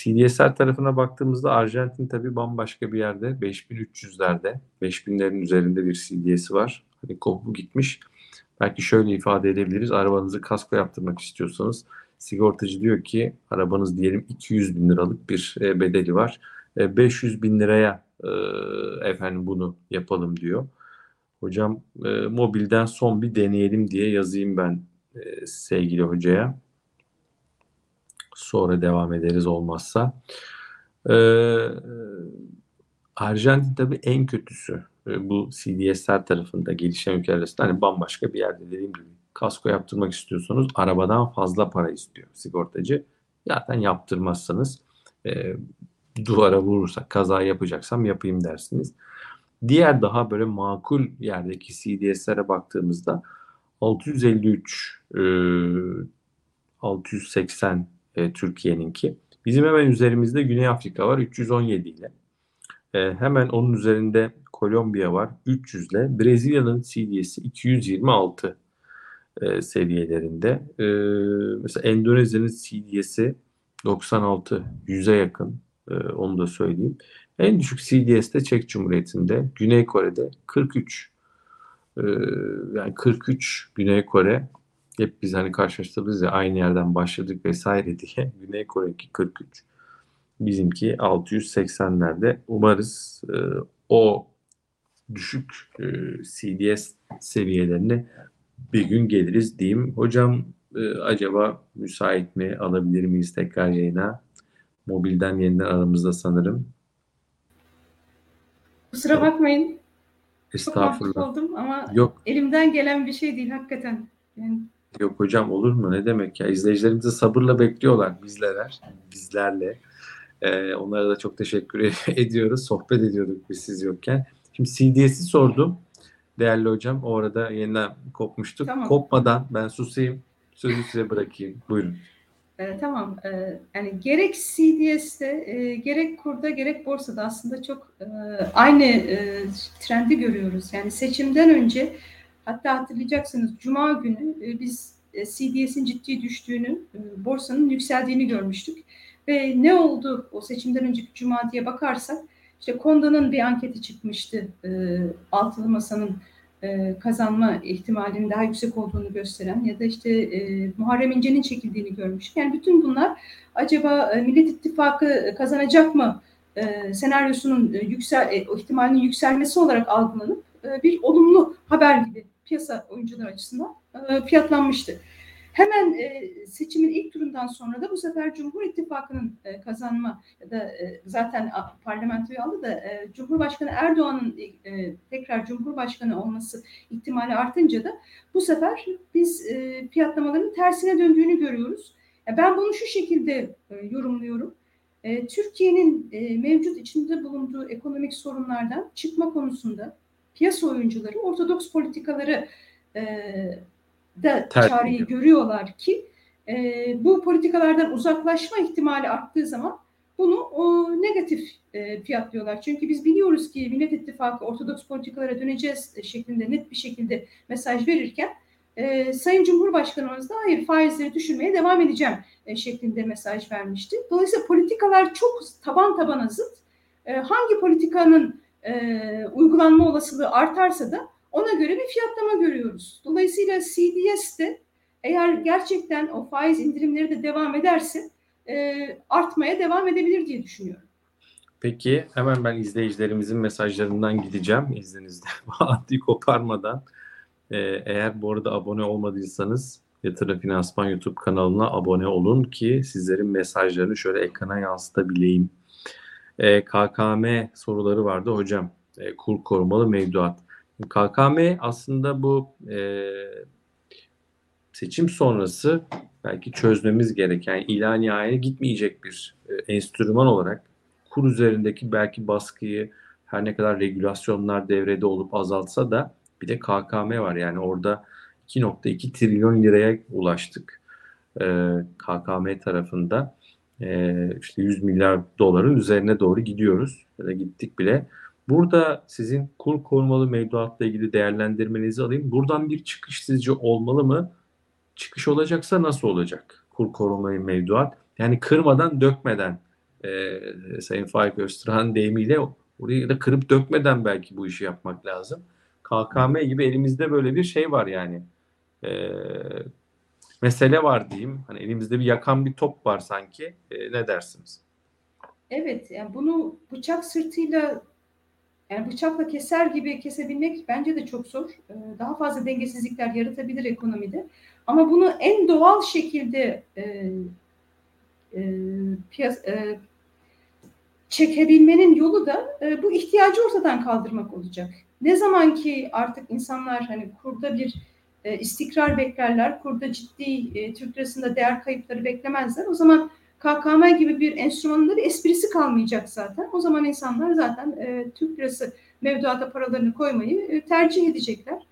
CDSR tarafına baktığımızda Arjantin tabii bambaşka bir yerde. 5300'lerde, 5000'lerin üzerinde bir CDS'i var. Hani kopu gitmiş. Belki şöyle ifade edebiliriz. Arabanızı kasko yaptırmak istiyorsanız sigortacı diyor ki arabanız diyelim 200 bin liralık bir e, bedeli var. E, 500 bin liraya e, efendim bunu yapalım diyor. Hocam e, mobilden son bir deneyelim diye yazayım ben e, sevgili hocaya. Sonra devam ederiz olmazsa. E, Arjantin tabii en kötüsü e, bu CDS'ler tarafında gelişen ülkeler arasında hani bambaşka bir yerde dediğim gibi kasko yaptırmak istiyorsanız arabadan fazla para istiyor sigortacı. Zaten yaptırmazsanız e, duvara vurursa kaza yapacaksam yapayım dersiniz. Diğer daha böyle makul yerdeki CDS'lere baktığımızda 653 e, 680 e, Türkiye'ninki. Bizim hemen üzerimizde Güney Afrika var 317 ile. E, hemen onun üzerinde Kolombiya var 300 ile. Brezilya'nın CDS'i 226 e, seviyelerinde. E, mesela Endonezya'nın CDS'i 96 100'e yakın. E, onu da söyleyeyim. En düşük CDS'de Çek Cumhuriyeti'nde, Güney Kore'de 43. Ee, yani 43 Güney Kore hep biz hani karşılaştırırız ya aynı yerden başladık vesaire diye. Güney Kore'ki 43. Bizimki 680'lerde. Umarız e, o düşük e, CDS seviyelerine bir gün geliriz diyeyim. Hocam e, acaba müsait mi? Alabilir miyiz tekrar yayına? Mobilden yeniden aramızda sanırım. Kusura bakmayın. Çok Estağfurullah. oldum ama Yok elimden gelen bir şey değil hakikaten. Yani yok hocam olur mu? Ne demek ya? İzleyicilerimiz de sabırla bekliyorlar bizler, bizlerle. Ee, onlara da çok teşekkür ediyoruz. Sohbet ediyorduk biz siz yokken. Şimdi CDS'i sordum. Değerli hocam o arada yeniden kopmuştuk. Tamam. Kopmadan ben susayım. Sözü size bırakayım. Buyurun. E, tamam. E, yani gerek CDS'te, e, gerek kurda, gerek borsada aslında çok e, aynı e, trendi görüyoruz. Yani seçimden önce, hatta hatırlayacaksınız Cuma günü e, biz e, CDS'in ciddi düştüğünü, e, borsanın yükseldiğini görmüştük. Ve ne oldu o seçimden önceki Cuma diye bakarsak, işte Konda'nın bir anketi çıkmıştı. E, altılı masanın kazanma ihtimalinin daha yüksek olduğunu gösteren ya da işte Muharrem İnce'nin çekildiğini görmüştük. Yani bütün bunlar acaba Millet İttifakı kazanacak mı senaryosunun yüksel ihtimalinin yükselmesi olarak algılanıp bir olumlu haber gibi piyasa oyuncular açısından e, fiyatlanmıştı. Hemen e, seçimin ilk turundan sonra da bu sefer Cumhur İttifakı'nın e, kazanma ya da zaten parlamentoyu aldı da Cumhurbaşkanı Erdoğan'ın tekrar Cumhurbaşkanı olması ihtimali artınca da bu sefer biz fiyatlamaların tersine döndüğünü görüyoruz. Ben bunu şu şekilde yorumluyorum. Türkiye'nin mevcut içinde bulunduğu ekonomik sorunlardan çıkma konusunda piyasa oyuncuları ortodoks politikaları e, da Tercih çareyi ediyor. görüyorlar ki e, bu politikalardan uzaklaşma ihtimali arttığı zaman bunu o, negatif e, fiyatlıyorlar. Çünkü biz biliyoruz ki Millet İttifakı ortodoks politikalara döneceğiz şeklinde net bir şekilde mesaj verirken e, Sayın Cumhurbaşkanımız da hayır faizleri düşürmeye devam edeceğim e, şeklinde mesaj vermişti. Dolayısıyla politikalar çok taban tabana zıt. E, hangi politikanın e, uygulanma olasılığı artarsa da ona göre bir fiyatlama görüyoruz. Dolayısıyla CDS'te eğer gerçekten o faiz indirimleri de devam ederse e, artmaya devam edebilir diye düşünüyorum. Peki hemen ben izleyicilerimizin mesajlarından gideceğim izninizle. Adli koparmadan. Ee, eğer bu arada abone olmadıysanız Yatırım Finansman YouTube kanalına abone olun ki sizlerin mesajlarını şöyle ekrana yansıtabileyim. Ee, KKM soruları vardı hocam. Ee, kur korumalı mevduat. KKM aslında bu e, seçim sonrası belki çözmemiz gereken ilaniyeye gitmeyecek bir e, enstrüman olarak kur üzerindeki belki baskıyı her ne kadar regülasyonlar devrede olup azaltsa da bir de KKM var. Yani orada 2.2 trilyon liraya ulaştık. Ee, KKM tarafında ee, işte 100 milyar doların üzerine doğru gidiyoruz. Ya da gittik bile. Burada sizin kur korumalı mevduatla ilgili değerlendirmenizi alayım. Buradan bir çıkış sizce olmalı mı? Çıkış olacaksa nasıl olacak? Kur korumalı mevduat. Yani kırmadan dökmeden e, Sayın Faik Öztürk'ün deyimiyle orayı da kırıp dökmeden belki bu işi yapmak lazım. KKM gibi elimizde böyle bir şey var yani. E, mesele var diyeyim. Hani elimizde bir yakan bir top var sanki. E, ne dersiniz? Evet, yani bunu bıçak sırtıyla yani bıçakla keser gibi kesebilmek bence de çok zor. Ee, Daha fazla dengesizlikler yaratabilir ekonomide. Ama bunu en doğal şekilde e, e, piyas- e, çekebilmenin yolu da e, bu ihtiyacı ortadan kaldırmak olacak. Ne zaman ki artık insanlar hani kurda bir e, istikrar beklerler, kurda ciddi e, Türk lirasında değer kayıpları beklemezler. O zaman KKM gibi bir enstrümanın da esprisi kalmayacak zaten. O zaman insanlar zaten e, Türk lirası mevduata paralarını koymayı e, tercih edecekler.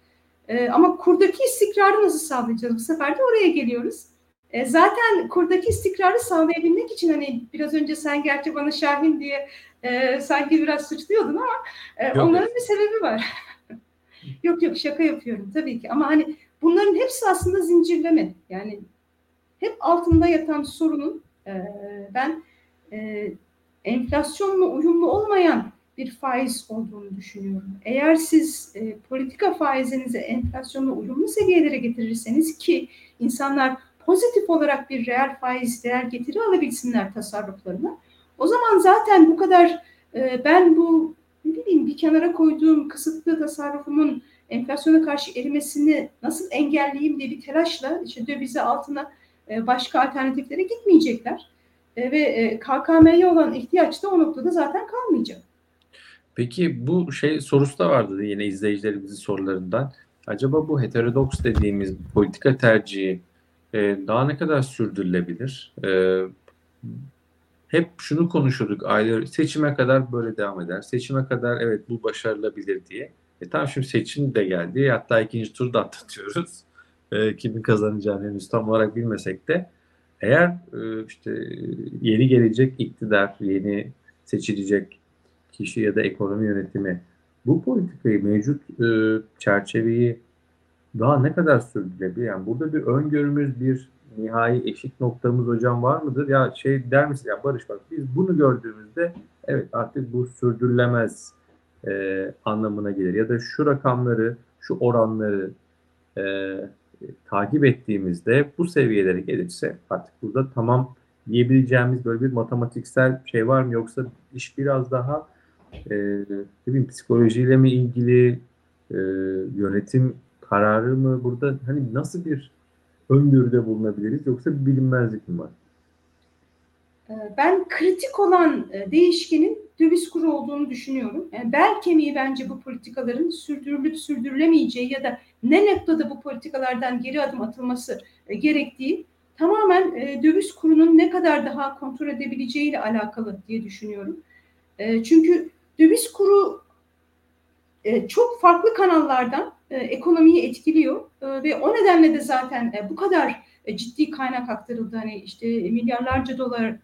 E, ama kurdaki istikrarı nasıl sağlayacağız? Bu sefer de oraya geliyoruz. E, zaten kurdaki istikrarı sağlayabilmek için hani biraz önce sen gerçi bana Şahin diye e, sanki biraz suçluyordun ama e, Yok. onların bir sebebi var. yok yok şaka yapıyorum tabii ki ama hani bunların hepsi aslında zincirleme. Yani hep altında yatan sorunun e, ben e, enflasyonla uyumlu olmayan bir faiz olduğunu düşünüyorum. Eğer siz e, politika faizinizi enflasyonla uyumlu seviyelere getirirseniz ki insanlar pozitif olarak bir reel faiz değer getiri alabilsinler tasarruflarına. O zaman zaten bu kadar e, ben bu ne bileyim bir kenara koyduğum kısıtlı tasarrufumun enflasyona karşı erimesini nasıl engelleyeyim diye bir telaşla işte dövize altına e, başka alternatiflere gitmeyecekler. E, ve e, KKM'ye olan ihtiyaç da o noktada zaten kalmayacak. Peki bu şey sorusu da vardı yine izleyicilerimizin sorularından. Acaba bu heterodoks dediğimiz politika tercihi daha ne kadar sürdürülebilir? Hep şunu konuşuyorduk aile seçime kadar böyle devam eder. Seçime kadar evet bu başarılabilir diye. E tamam şimdi seçim de geldi. Hatta ikinci turda atlatıyoruz. E, kimin kazanacağını henüz tam olarak bilmesek de eğer e, işte yeni gelecek iktidar, yeni seçilecek kişi ya da ekonomi yönetimi bu politikayı, mevcut e, çerçeveyi daha ne kadar sürdürebilir? Yani burada bir öngörümüz, bir nihai eşik noktamız hocam var mıdır? Ya şey der misin ya Barış bak biz bunu gördüğümüzde evet artık bu sürdürülemez e, anlamına gelir. Ya da şu rakamları, şu oranları e, takip ettiğimizde bu seviyelere gelirse artık burada tamam diyebileceğimiz böyle bir matematiksel şey var mı yoksa iş biraz daha e, ne bileyim, psikolojiyle mi ilgili e, yönetim kararı mı burada hani nasıl bir öngörüde bulunabiliriz yoksa bir bilinmezlik mi var? Ee, ben kritik olan e, değişkenin döviz kuru olduğunu düşünüyorum. Yani bel kemiği bence bu politikaların sürdürülüp sürdürülemeyeceği ya da ne noktada bu politikalardan geri adım atılması e, gerektiği tamamen e, döviz kurunun ne kadar daha kontrol edebileceğiyle alakalı diye düşünüyorum. Çünkü döviz kuru çok farklı kanallardan ekonomiyi etkiliyor ve o nedenle de zaten bu kadar ciddi kaynak aktarıldı. Hani işte milyarlarca dolar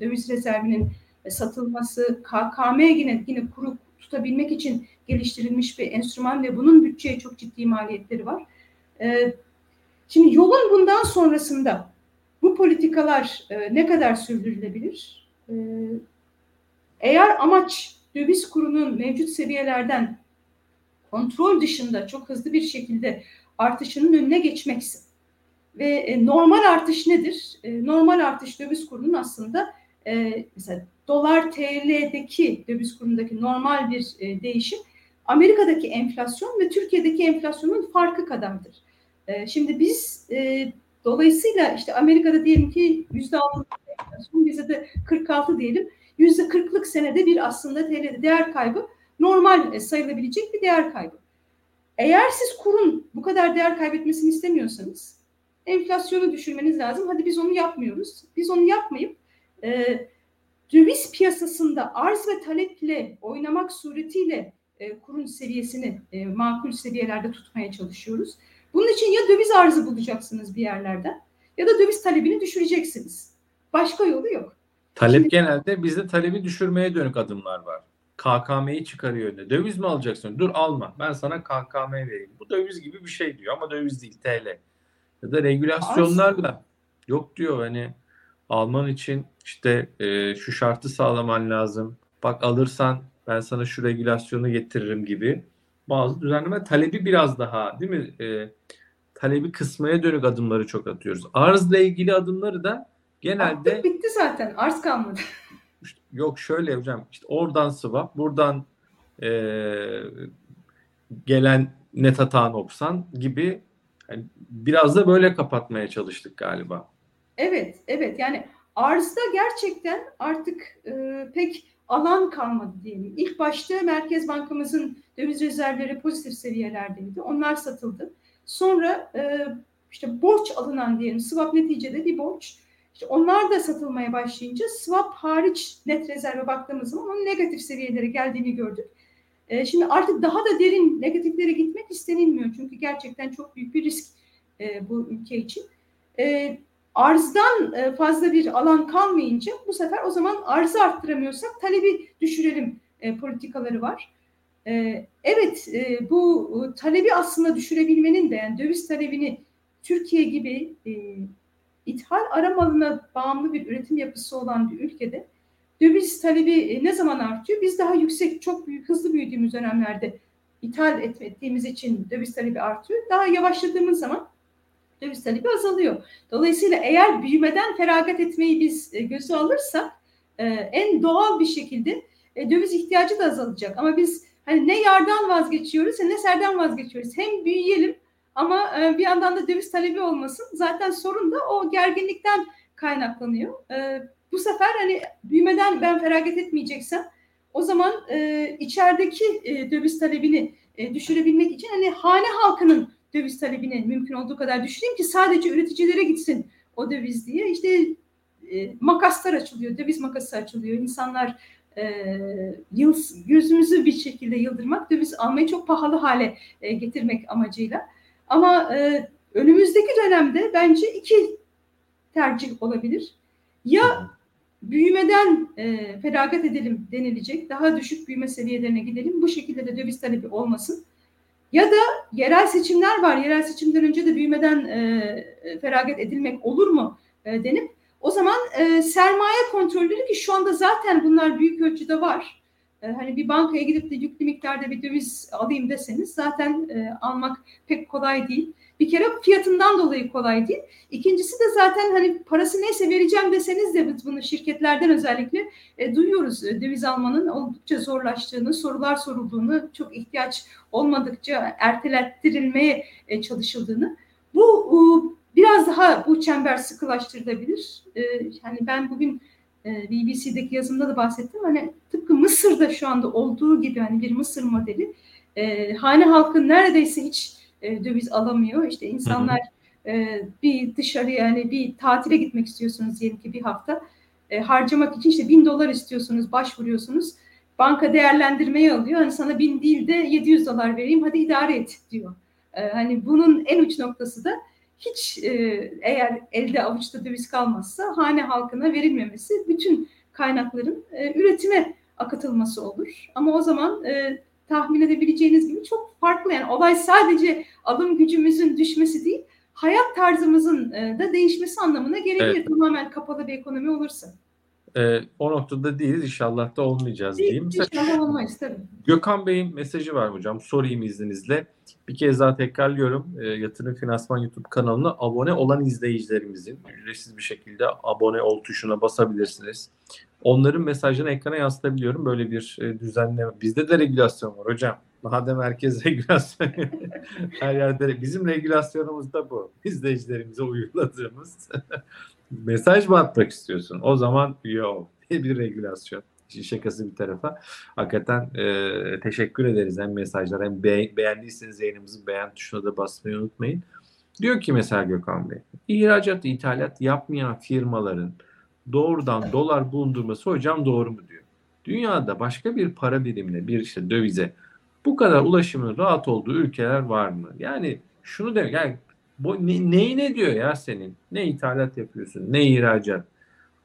döviz rezervinin satılması, KKM yine yine kuru tutabilmek için geliştirilmiş bir enstrüman ve bunun bütçeye çok ciddi maliyetleri var. Şimdi yolun bundan sonrasında bu politikalar ne kadar sürdürülebilir? Eğer amaç döviz kurunun mevcut seviyelerden kontrol dışında çok hızlı bir şekilde artışının önüne geçmeksin. Ve e, normal artış nedir? E, normal artış döviz kurunun aslında e, mesela dolar TL'deki döviz kurundaki normal bir değişim Amerika'daki enflasyon ve Türkiye'deki enflasyonun farkı kadardır. Şimdi biz dolayısıyla işte Amerika'da diyelim ki yüzde altı enflasyon bize de 46 diyelim. Yüzde 40'lık senede bir aslında TL'de değer kaybı normal sayılabilecek bir değer kaybı. Eğer siz kurun bu kadar değer kaybetmesini istemiyorsanız enflasyonu düşürmeniz lazım. Hadi biz onu yapmıyoruz. Biz onu yapmayıp e, döviz piyasasında arz ve taleple oynamak suretiyle e, kurun seviyesini e, makul seviyelerde tutmaya çalışıyoruz. Bunun için ya döviz arzı bulacaksınız bir yerlerden ya da döviz talebini düşüreceksiniz. Başka yolu yok. Talep Şimdi, genelde bizde talebi düşürmeye dönük adımlar var. KKM'yi çıkarıyor önüne. Döviz mi alacaksın? Dur alma. Ben sana KKM vereyim. Bu döviz gibi bir şey diyor ama döviz değil TL. Ya da regülasyonlarla yok diyor hani alman için işte e, şu şartı sağlaman lazım. Bak alırsan ben sana şu regülasyonu getiririm gibi bazı düzenleme talebi biraz daha değil mi? E, talebi kısmaya dönük adımları çok atıyoruz. Arzla ilgili adımları da genelde Artık bitti zaten. Arz kalmadı. Yok şöyle hocam işte oradan swap buradan e, gelen net hata noksan gibi yani biraz da böyle kapatmaya çalıştık galiba. Evet, evet. Yani arzda gerçekten artık e, pek alan kalmadı diyelim. İlk başta Merkez Bankamızın döviz rezervleri pozitif seviyelerdeydi. Onlar satıldı. Sonra e, işte borç alınan diyelim swap neticede bir borç. Onlar da satılmaya başlayınca swap hariç net rezerve baktığımız zaman onun negatif seviyelere geldiğini gördük. E, şimdi artık daha da derin negatiflere gitmek istenilmiyor. Çünkü gerçekten çok büyük bir risk e, bu ülke için. E, arzdan e, fazla bir alan kalmayınca bu sefer o zaman arzı arttıramıyorsak talebi düşürelim e, politikaları var. E, evet e, bu talebi aslında düşürebilmenin de yani döviz talebini Türkiye gibi e, ithal aramalına bağımlı bir üretim yapısı olan bir ülkede döviz talebi e, ne zaman artıyor? Biz daha yüksek, çok büyük, hızlı büyüdüğümüz dönemlerde ithal ettiğimiz için döviz talebi artıyor. Daha yavaşladığımız zaman döviz talebi azalıyor. Dolayısıyla eğer büyümeden feragat etmeyi biz e, göze alırsak e, en doğal bir şekilde döviz ihtiyacı da azalacak. Ama biz hani ne yardan vazgeçiyoruz ne serden vazgeçiyoruz. Hem büyüyelim ama e, bir yandan da döviz talebi olmasın. Zaten sorun da o gerginlikten kaynaklanıyor. E, bu sefer hani büyümeden ben feragat etmeyeceksem o zaman e, içerideki e, döviz talebini e, düşürebilmek için hani hane halkının döviz talebini mümkün olduğu kadar düşüreyim ki sadece üreticilere gitsin o döviz diye. İşte e, makaslar açılıyor, döviz makası açılıyor. İnsanlar e, yıl, gözümüzü bir şekilde yıldırmak, döviz almayı çok pahalı hale e, getirmek amacıyla. Ama e, önümüzdeki dönemde bence iki tercih olabilir. Ya büyümeden e, feragat edelim denilecek, daha düşük büyüme seviyelerine gidelim, bu şekilde de döviz talebi olmasın. Ya da yerel seçimler var, yerel seçimden önce de büyümeden e, feragat edilmek olur mu e, denip o zaman e, sermaye kontrolleri ki şu anda zaten bunlar büyük ölçüde var. E, hani bir bankaya gidip de yüklü miktarda bir döviz alayım deseniz zaten e, almak pek kolay değil. Bir kere fiyatından dolayı kolay değil. İkincisi de zaten hani parası neyse vereceğim deseniz de biz bunu şirketlerden özellikle e, duyuyoruz. E, döviz almanın oldukça zorlaştığını, sorular sorulduğunu, çok ihtiyaç olmadıkça ertelettirilmeye e, çalışıldığını. Bu e, biraz daha bu çember sıkılaştırılabilir. E, yani ben bugün BBC'deki yazımda da bahsettim. Hani tıpkı Mısır'da şu anda olduğu gibi hani bir Mısır modeli e, hane halkı neredeyse hiç e, döviz alamıyor. İşte insanlar e, bir dışarıya yani bir tatile gitmek istiyorsunuz diyelim ki bir hafta e, harcamak için işte bin dolar istiyorsunuz, başvuruyorsunuz. Banka değerlendirmeyi alıyor. Hani sana bin değil de 700 dolar vereyim hadi idare et diyor. E, hani bunun en uç noktası da hiç e, eğer elde avuçta döviz kalmazsa hane halkına verilmemesi bütün kaynakların e, üretime akıtılması olur. Ama o zaman e, tahmin edebileceğiniz gibi çok farklı. Yani olay sadece alım gücümüzün düşmesi değil, hayat tarzımızın e, da değişmesi anlamına gelebilir. Evet. Tamamen kapalı bir ekonomi olursa. E, o noktada değiliz. İnşallah da olmayacağız diyeyim. İnşallah olmayız tabii. Gökhan Bey'in mesajı var hocam. Sorayım izninizle. Bir kez daha tekrarlıyorum. E, Yatırım Finansman YouTube kanalına abone olan izleyicilerimizin ücretsiz bir şekilde abone ol tuşuna basabilirsiniz. Onların mesajını ekrana yansıtabiliyorum. Böyle bir e, düzenleme. Bizde de regülasyon var hocam. Madem herkes regülasyon her yerde bizim regülasyonumuz da bu. İzleyicilerimize uyguladığımız mesaj mı atmak istiyorsun? O zaman yok. Bir regülasyon. Şakası bir tarafa. Hakikaten e, teşekkür ederiz hem mesajlar hem be- beğendiyseniz yayınımızı beğen tuşuna da basmayı unutmayın. Diyor ki mesela Gökhan Bey, ihracat, ithalat yapmayan firmaların doğrudan dolar bulundurması hocam doğru mu diyor. Dünyada başka bir para birimine, bir işte dövize bu kadar ulaşımın rahat olduğu ülkeler var mı? Yani şunu demek, yani bu ne, neyi ne diyor ya senin? Ne ithalat yapıyorsun, ne ihracat.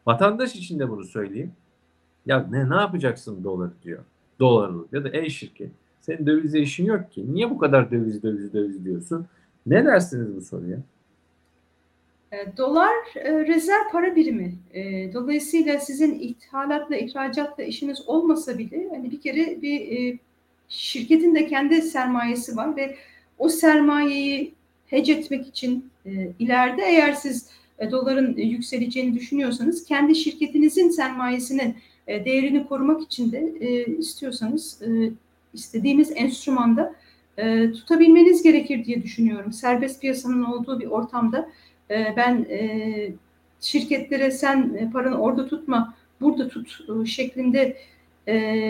Vatandaş için de bunu söyleyeyim. Ya ne ne yapacaksın dolar diyor. Dolarlı ya da ey şirket. Senin dövizle işin yok ki. Niye bu kadar döviz döviz döviz diyorsun? Ne dersiniz bu soruya? E, dolar e, rezerv para birimi. E, dolayısıyla sizin ithalatla, ihracatla işiniz olmasa bile hani bir kere bir şirketin de kendi sermayesi var ve o sermayeyi hedge etmek için ileride eğer siz doların yükseleceğini düşünüyorsanız kendi şirketinizin sermayesinin değerini korumak için de istiyorsanız istediğiniz enstrümanda tutabilmeniz gerekir diye düşünüyorum. Serbest piyasanın olduğu bir ortamda ee, ben e, şirketlere sen e, paranı orada tutma, burada tut e, şeklinde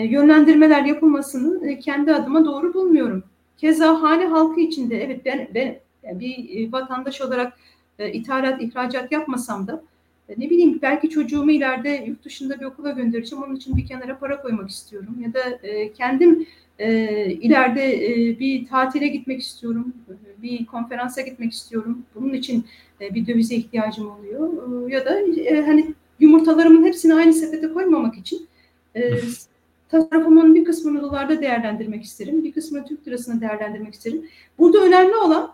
yönlendirmeler yapılmasını kendi adıma doğru bulmuyorum. Keza hane halkı için de evet ben, ben bir vatandaş olarak ithalat, ihracat yapmasam da ne bileyim belki çocuğumu ileride yurt dışında bir okula göndereceğim. Onun için bir kenara para koymak istiyorum. Ya da kendim e, ileride e, bir tatile gitmek istiyorum, bir konferansa gitmek istiyorum. Bunun için e, bir dövize ihtiyacım oluyor. E, ya da e, hani yumurtalarımın hepsini aynı sepete koymamak için e, tasarrufumun bir kısmını dolarda değerlendirmek isterim, bir kısmını Türk lirasına değerlendirmek isterim. Burada önemli olan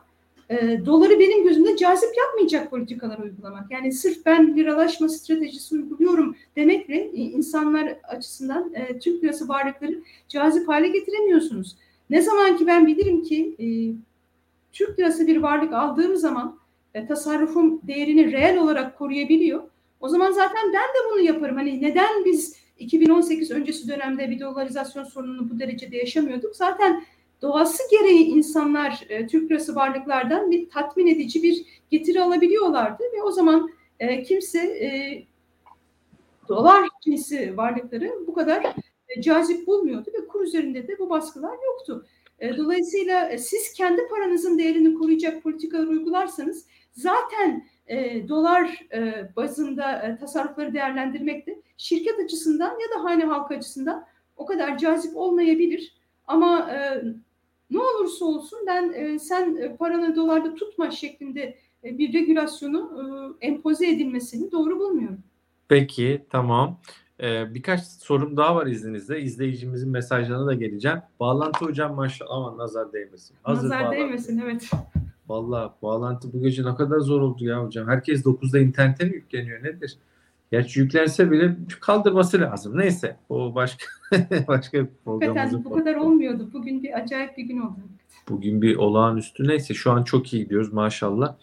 e, doları benim gözümde cazip yapmayacak politikalar uygulamak. Yani sırf ben liralaşma stratejisi uyguluyorum demekle insanlar açısından e, Türk lirası varlıkları cazip hale getiremiyorsunuz. Ne zaman ki ben bilirim ki e, Türk lirası bir varlık aldığım zaman e, tasarrufum değerini reel olarak koruyabiliyor. O zaman zaten ben de bunu yaparım. Hani neden biz 2018 öncesi dönemde bir dolarizasyon sorununu bu derecede yaşamıyorduk? Zaten doğası gereği insanlar e, Türk lirası varlıklardan bir tatmin edici bir getiri alabiliyorlardı ve o zaman e, kimse e, dolar cinsi varlıkları bu kadar e, cazip bulmuyordu ve kur üzerinde de bu baskılar yoktu. E, dolayısıyla e, siz kendi paranızın değerini koruyacak politikalar uygularsanız zaten e, dolar e, bazında e, tasarrufları değerlendirmek de şirket açısından ya da hane halk açısından o kadar cazip olmayabilir. Ama e, ne olursa olsun ben e, sen e, paranı dolarda tutma şeklinde e, bir regülasyonu e, empoze edilmesini doğru bulmuyorum. Peki tamam. Ee, birkaç sorum daha var izninizle. İzleyicimizin mesajlarına da geleceğim. Bağlantı hocam maşallah aman nazar değmesin. Hazır nazar bağlantı. değmesin evet. Valla bağlantı bu gece ne kadar zor oldu ya hocam. Herkes 9'da internete mi yükleniyor nedir? Gerçi yüklense bile kaldırması lazım. Neyse o başka başka bir programımızın bu kadar olmuyordu. Bugün bir acayip bir gün oldu. Bugün bir olağanüstü neyse şu an çok iyi gidiyoruz maşallah.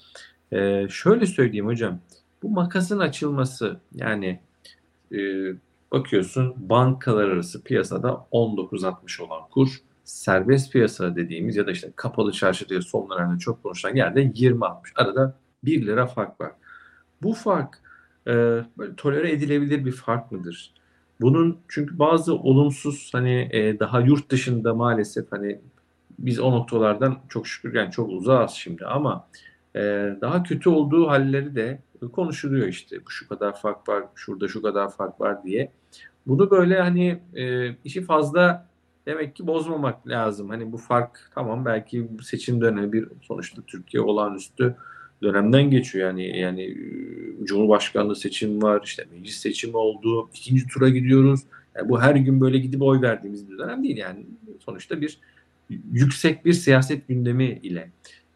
Ee, şöyle söyleyeyim hocam. Bu makasın açılması yani e, bakıyorsun bankalar arası piyasada 19.60 olan kur serbest piyasa dediğimiz ya da işte kapalı çarşı diye son dönemde çok konuşulan yerde 20.60. Arada 1 lira fark var. Bu fark e, böyle tolere edilebilir bir fark mıdır? Bunun çünkü bazı olumsuz hani e, daha yurt dışında maalesef hani biz o noktalardan çok şükür yani çok uzağız şimdi ama e, daha kötü olduğu halleri de konuşuluyor işte. Şu kadar fark var, şurada şu kadar fark var diye. Bunu böyle hani e, işi fazla demek ki bozmamak lazım. Hani bu fark tamam belki seçim dönemi bir sonuçta Türkiye olağanüstü dönemden geçiyor yani yani Cumhurbaşkanlığı seçim var işte meclis seçimi oldu ikinci tura gidiyoruz yani bu her gün böyle gidip oy verdiğimiz bir dönem değil yani sonuçta bir yüksek bir siyaset gündemi ile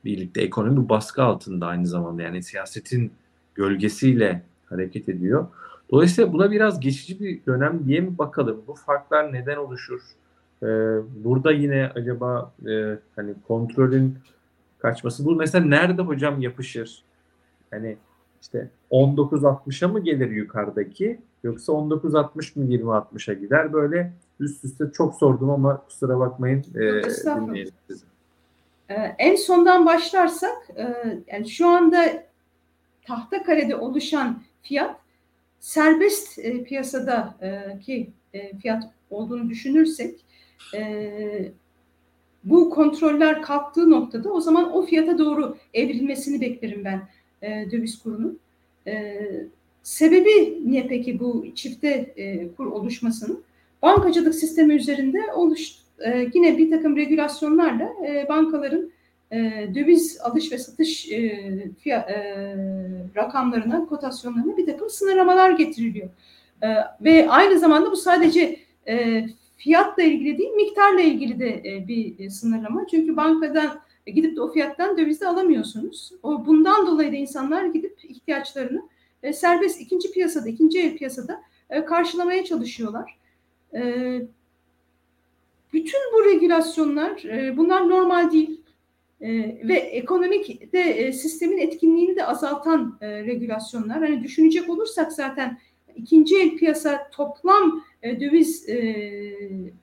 birlikte ekonomi baskı altında aynı zamanda yani siyasetin gölgesiyle hareket ediyor. Dolayısıyla buna biraz geçici bir dönem diye mi bakalım? Bu farklar neden oluşur? Ee, burada yine acaba e, hani kontrolün kaçması bu mesela nerede hocam yapışır? Hani işte 19.60'a mı gelir yukarıdaki yoksa 19.60 mı 20.60'a gider? Böyle üst üste çok sordum ama kusura bakmayın. E, sizi. Ee, en sondan başlarsak e, yani şu anda tahta karede oluşan fiyat serbest e, piyasadaki e, fiyat olduğunu düşünürsek e, bu kontroller kalktığı noktada o zaman o fiyata doğru evrilmesini beklerim ben e, döviz kurunun. E, sebebi niye peki bu çifte e, kur oluşmasının? Bankacılık sistemi üzerinde oluş, e, yine bir takım regülasyonlarla e, bankaların e, döviz alış ve satış e, fiyat, e, rakamlarına, kotasyonlarına bir takım sınırlamalar getiriliyor. E, ve aynı zamanda bu sadece e, fiyatla ilgili değil, miktarla ilgili de e, bir e, sınırlama. Çünkü bankadan e, gidip de o fiyattan dövizde alamıyorsunuz. O bundan dolayı da insanlar gidip ihtiyaçlarını serbest ikinci piyasada, ikinci el piyasada karşılamaya çalışıyorlar. Bütün bu regülasyonlar, bunlar normal değil. Ve ekonomik de sistemin etkinliğini de azaltan regülasyonlar. Hani düşünecek olursak zaten ikinci el piyasa toplam e, döviz e,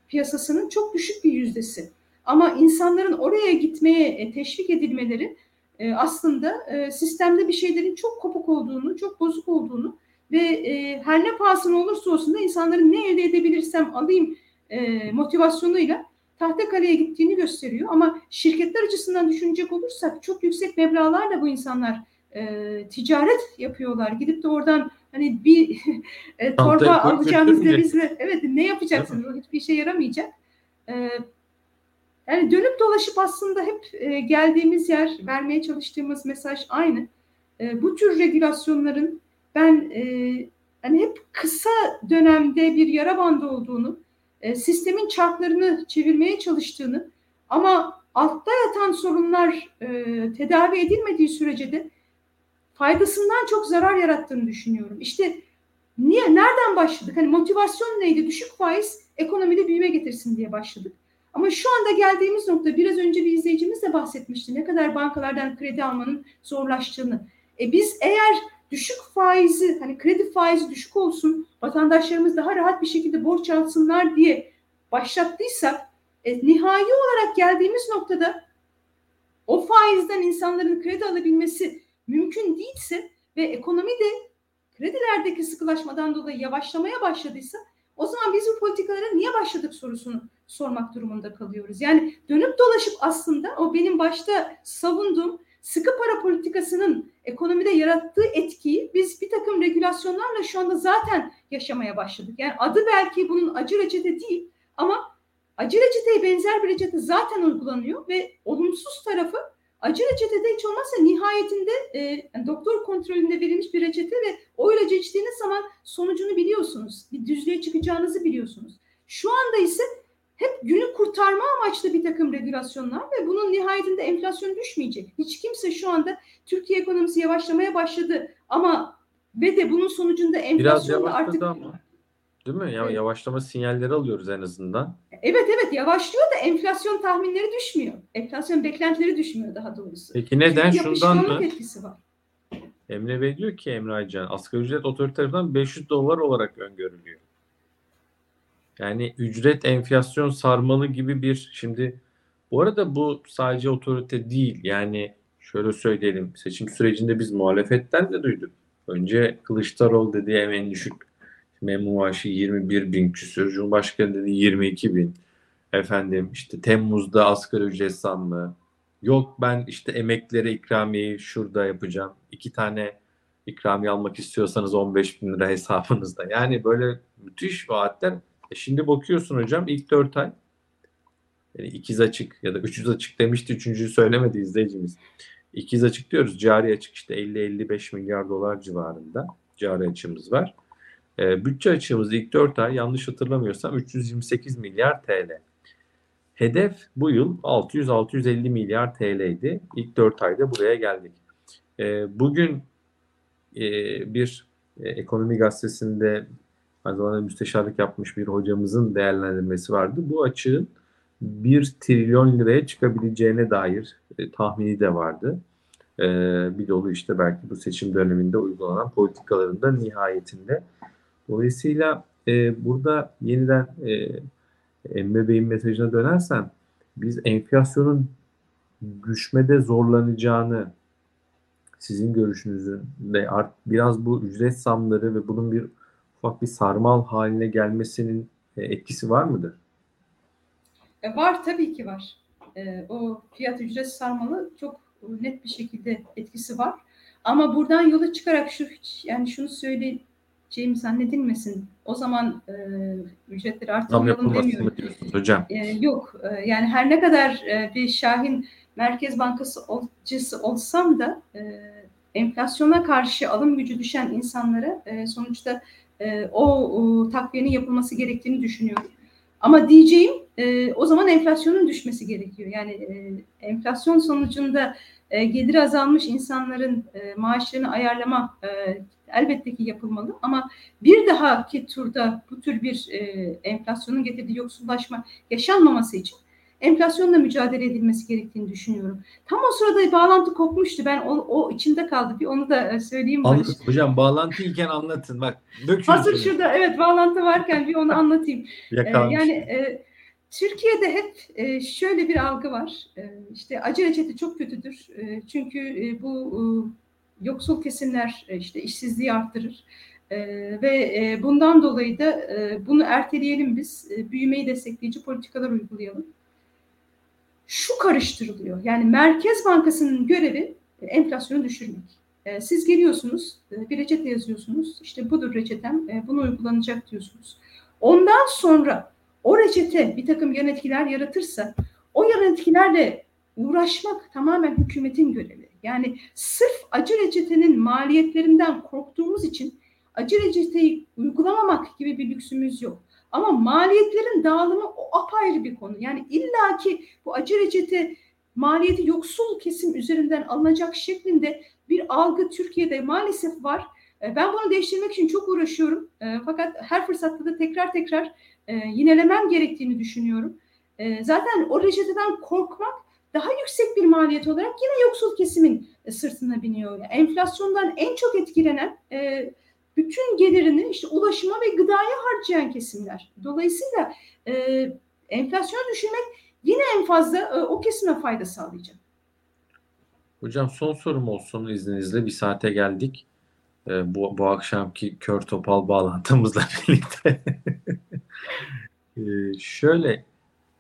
piyasasının çok düşük bir yüzdesi. Ama insanların oraya gitmeye e, teşvik edilmeleri e, aslında e, sistemde bir şeylerin çok kopuk olduğunu, çok bozuk olduğunu ve e, her ne pahasına olursa olsun da insanların ne elde edebilirsem alayım e, motivasyonuyla Tahtakale'ye gittiğini gösteriyor. Ama şirketler açısından düşünecek olursak çok yüksek meblağlarla bu insanlar e, ticaret yapıyorlar. Gidip de oradan hani bir e, torba alacağınız dövizle evet ne yapacaksınız? O hiçbir işe yaramayacak. E, yani dönüp dolaşıp aslında hep e, geldiğimiz yer, vermeye çalıştığımız mesaj aynı. E, bu tür regülasyonların ben e, hani hep kısa dönemde bir yara bandı olduğunu, e, sistemin çarklarını çevirmeye çalıştığını ama altta yatan sorunlar e, tedavi edilmediği sürece de faydasından çok zarar yarattığını düşünüyorum. İşte niye nereden başladık? Hani motivasyon neydi? Düşük faiz ekonomide büyüme getirsin diye başladık. Ama şu anda geldiğimiz nokta biraz önce bir izleyicimiz de bahsetmişti. Ne kadar bankalardan kredi almanın zorlaştığını. E biz eğer düşük faizi hani kredi faizi düşük olsun vatandaşlarımız daha rahat bir şekilde borç alsınlar diye başlattıysak e, nihai olarak geldiğimiz noktada o faizden insanların kredi alabilmesi mümkün değilse ve ekonomi de kredilerdeki sıkılaşmadan dolayı yavaşlamaya başladıysa o zaman biz bu politikalara niye başladık sorusunu sormak durumunda kalıyoruz. Yani dönüp dolaşıp aslında o benim başta savunduğum sıkı para politikasının ekonomide yarattığı etkiyi biz bir takım regülasyonlarla şu anda zaten yaşamaya başladık. Yani adı belki bunun acı reçete değil ama acı reçeteye benzer bir reçete zaten uygulanıyor ve olumsuz tarafı acı reçetede hiç olmazsa nihayetinde e, yani doktor kontrolünde verilmiş bir reçete ve o ilacı içtiğiniz zaman sonucunu biliyorsunuz. Bir düzlüğe çıkacağınızı biliyorsunuz. Şu anda ise hep günü kurtarma amaçlı bir takım regülasyonlar ve bunun nihayetinde enflasyon düşmeyecek. Hiç kimse şu anda Türkiye ekonomisi yavaşlamaya başladı ama ve de bunun sonucunda enflasyon artık ama. Değil mi? Ya Evet. yavaşlama sinyalleri alıyoruz en azından. evet evet yavaşlıyor da enflasyon tahminleri düşmüyor. Enflasyon beklentileri düşmüyor daha doğrusu. Peki neden? Çünkü Şundan yapışkanlık mı? etkisi var. Emre Bey diyor ki Emre Aycan asgari ücret otorite tarafından 500 dolar olarak öngörülüyor. Yani ücret enflasyon sarmalı gibi bir şimdi bu arada bu sadece otorite değil yani şöyle söyleyelim seçim sürecinde biz muhalefetten de duyduk. Önce Kılıçdaroğlu dedi en düşük memur maaşı 21 bin küsür. Cumhurbaşkanı dedi 22 bin. Efendim işte Temmuz'da asgari ücret zammı. Yok ben işte emeklilere ikramiyeyi şurada yapacağım. İki tane ikramiye almak istiyorsanız 15 bin lira hesabınızda. Yani böyle müthiş vaatler. E şimdi bakıyorsun hocam ilk 4 ay yani ikiz açık ya da üçüz açık demişti. Üçüncüyü söylemedi izleyicimiz. İkiz açık diyoruz. Cari açık işte 50-55 milyar dolar civarında cari açığımız var. E, bütçe açığımız ilk 4 ay yanlış hatırlamıyorsam 328 milyar TL. Hedef bu yıl 600-650 milyar TL'ydi. İlk 4 ayda buraya geldik. E, bugün e, bir e, ekonomi gazetesinde aynı zamanda müsteşarlık yapmış bir hocamızın değerlendirmesi vardı. Bu açığın 1 trilyon liraya çıkabileceğine dair e, tahmini de vardı. E, bir dolu işte belki bu seçim döneminde uygulanan politikaların da nihayetinde. Dolayısıyla e, burada yeniden e, Emre Bey'in mesajına dönersem biz enflasyonun düşmede zorlanacağını sizin görüşünüzün de art, biraz bu ücret zamları ve bunun bir ufak bir sarmal haline gelmesinin e, etkisi var mıdır? E, var tabii ki var. E, o fiyat ücret sarmalı çok net bir şekilde etkisi var. Ama buradan yola çıkarak şu yani şunu söyleyeceğim zannedilmesin. O zaman e, ücretleri artırmayalım demiyorum. diyorsunuz hocam? E, yok. E, yani her ne kadar e, bir Şahin Merkez Bankası olcusu olsam da e, enflasyona karşı alım gücü düşen insanlara e, sonuçta e, o, o takviyenin yapılması gerektiğini düşünüyorum. Ama diyeceğim e, o zaman enflasyonun düşmesi gerekiyor. Yani e, enflasyon sonucunda e, geliri azalmış insanların e, maaşlarını ayarlama e, elbette ki yapılmalı. Ama bir dahaki turda bu tür bir e, enflasyonun getirdiği yoksullaşma yaşanmaması için enflasyonla mücadele edilmesi gerektiğini düşünüyorum. Tam o sırada bağlantı kopmuştu. Ben o, o içimde kaldı. Bir onu da e, söyleyeyim Barış. Anlat, hocam bağlantıyken anlatın. Bak dökün. Hazır şunu. şurada evet bağlantı varken bir onu anlatayım. Ee, yani e, Türkiye'de hep e, şöyle bir algı var. E, işte acı reçete çok kötüdür. E, çünkü e, bu e, yoksul kesimler e, işte işsizliği arttırır. E, ve e, bundan dolayı da e, bunu erteleyelim biz. E, büyümeyi destekleyici politikalar uygulayalım. Şu karıştırılıyor. Yani Merkez Bankası'nın görevi e, enflasyonu düşürmek. E, siz geliyorsunuz, e, bir reçete yazıyorsunuz. İşte budur reçetem, e, bunu uygulanacak diyorsunuz. Ondan sonra o reçete bir takım yan etkiler yaratırsa o yan etkilerle uğraşmak tamamen hükümetin görevi. Yani sırf acı reçetenin maliyetlerinden korktuğumuz için acı reçeteyi uygulamamak gibi bir lüksümüz yok. Ama maliyetlerin dağılımı o apayrı bir konu. Yani illaki bu acı reçete maliyeti yoksul kesim üzerinden alınacak şeklinde bir algı Türkiye'de maalesef var. E, Ben bunu değiştirmek için çok uğraşıyorum. E, Fakat her fırsatta da tekrar tekrar e, yinelemem gerektiğini düşünüyorum. Zaten o reçeteden korkmak daha yüksek bir maliyet olarak yine yoksul kesimin e, sırtına biniyor. Yani enflasyondan en çok etkilenen e, bütün gelirini işte ulaşıma ve gıdaya harcayan kesimler. Dolayısıyla e, enflasyonu düşürmek yine en fazla e, o kesime fayda sağlayacak. Hocam son sorum olsun izninizle. Bir saate geldik. Ee, bu, bu akşamki kör topal bağlantımızla birlikte. ee, şöyle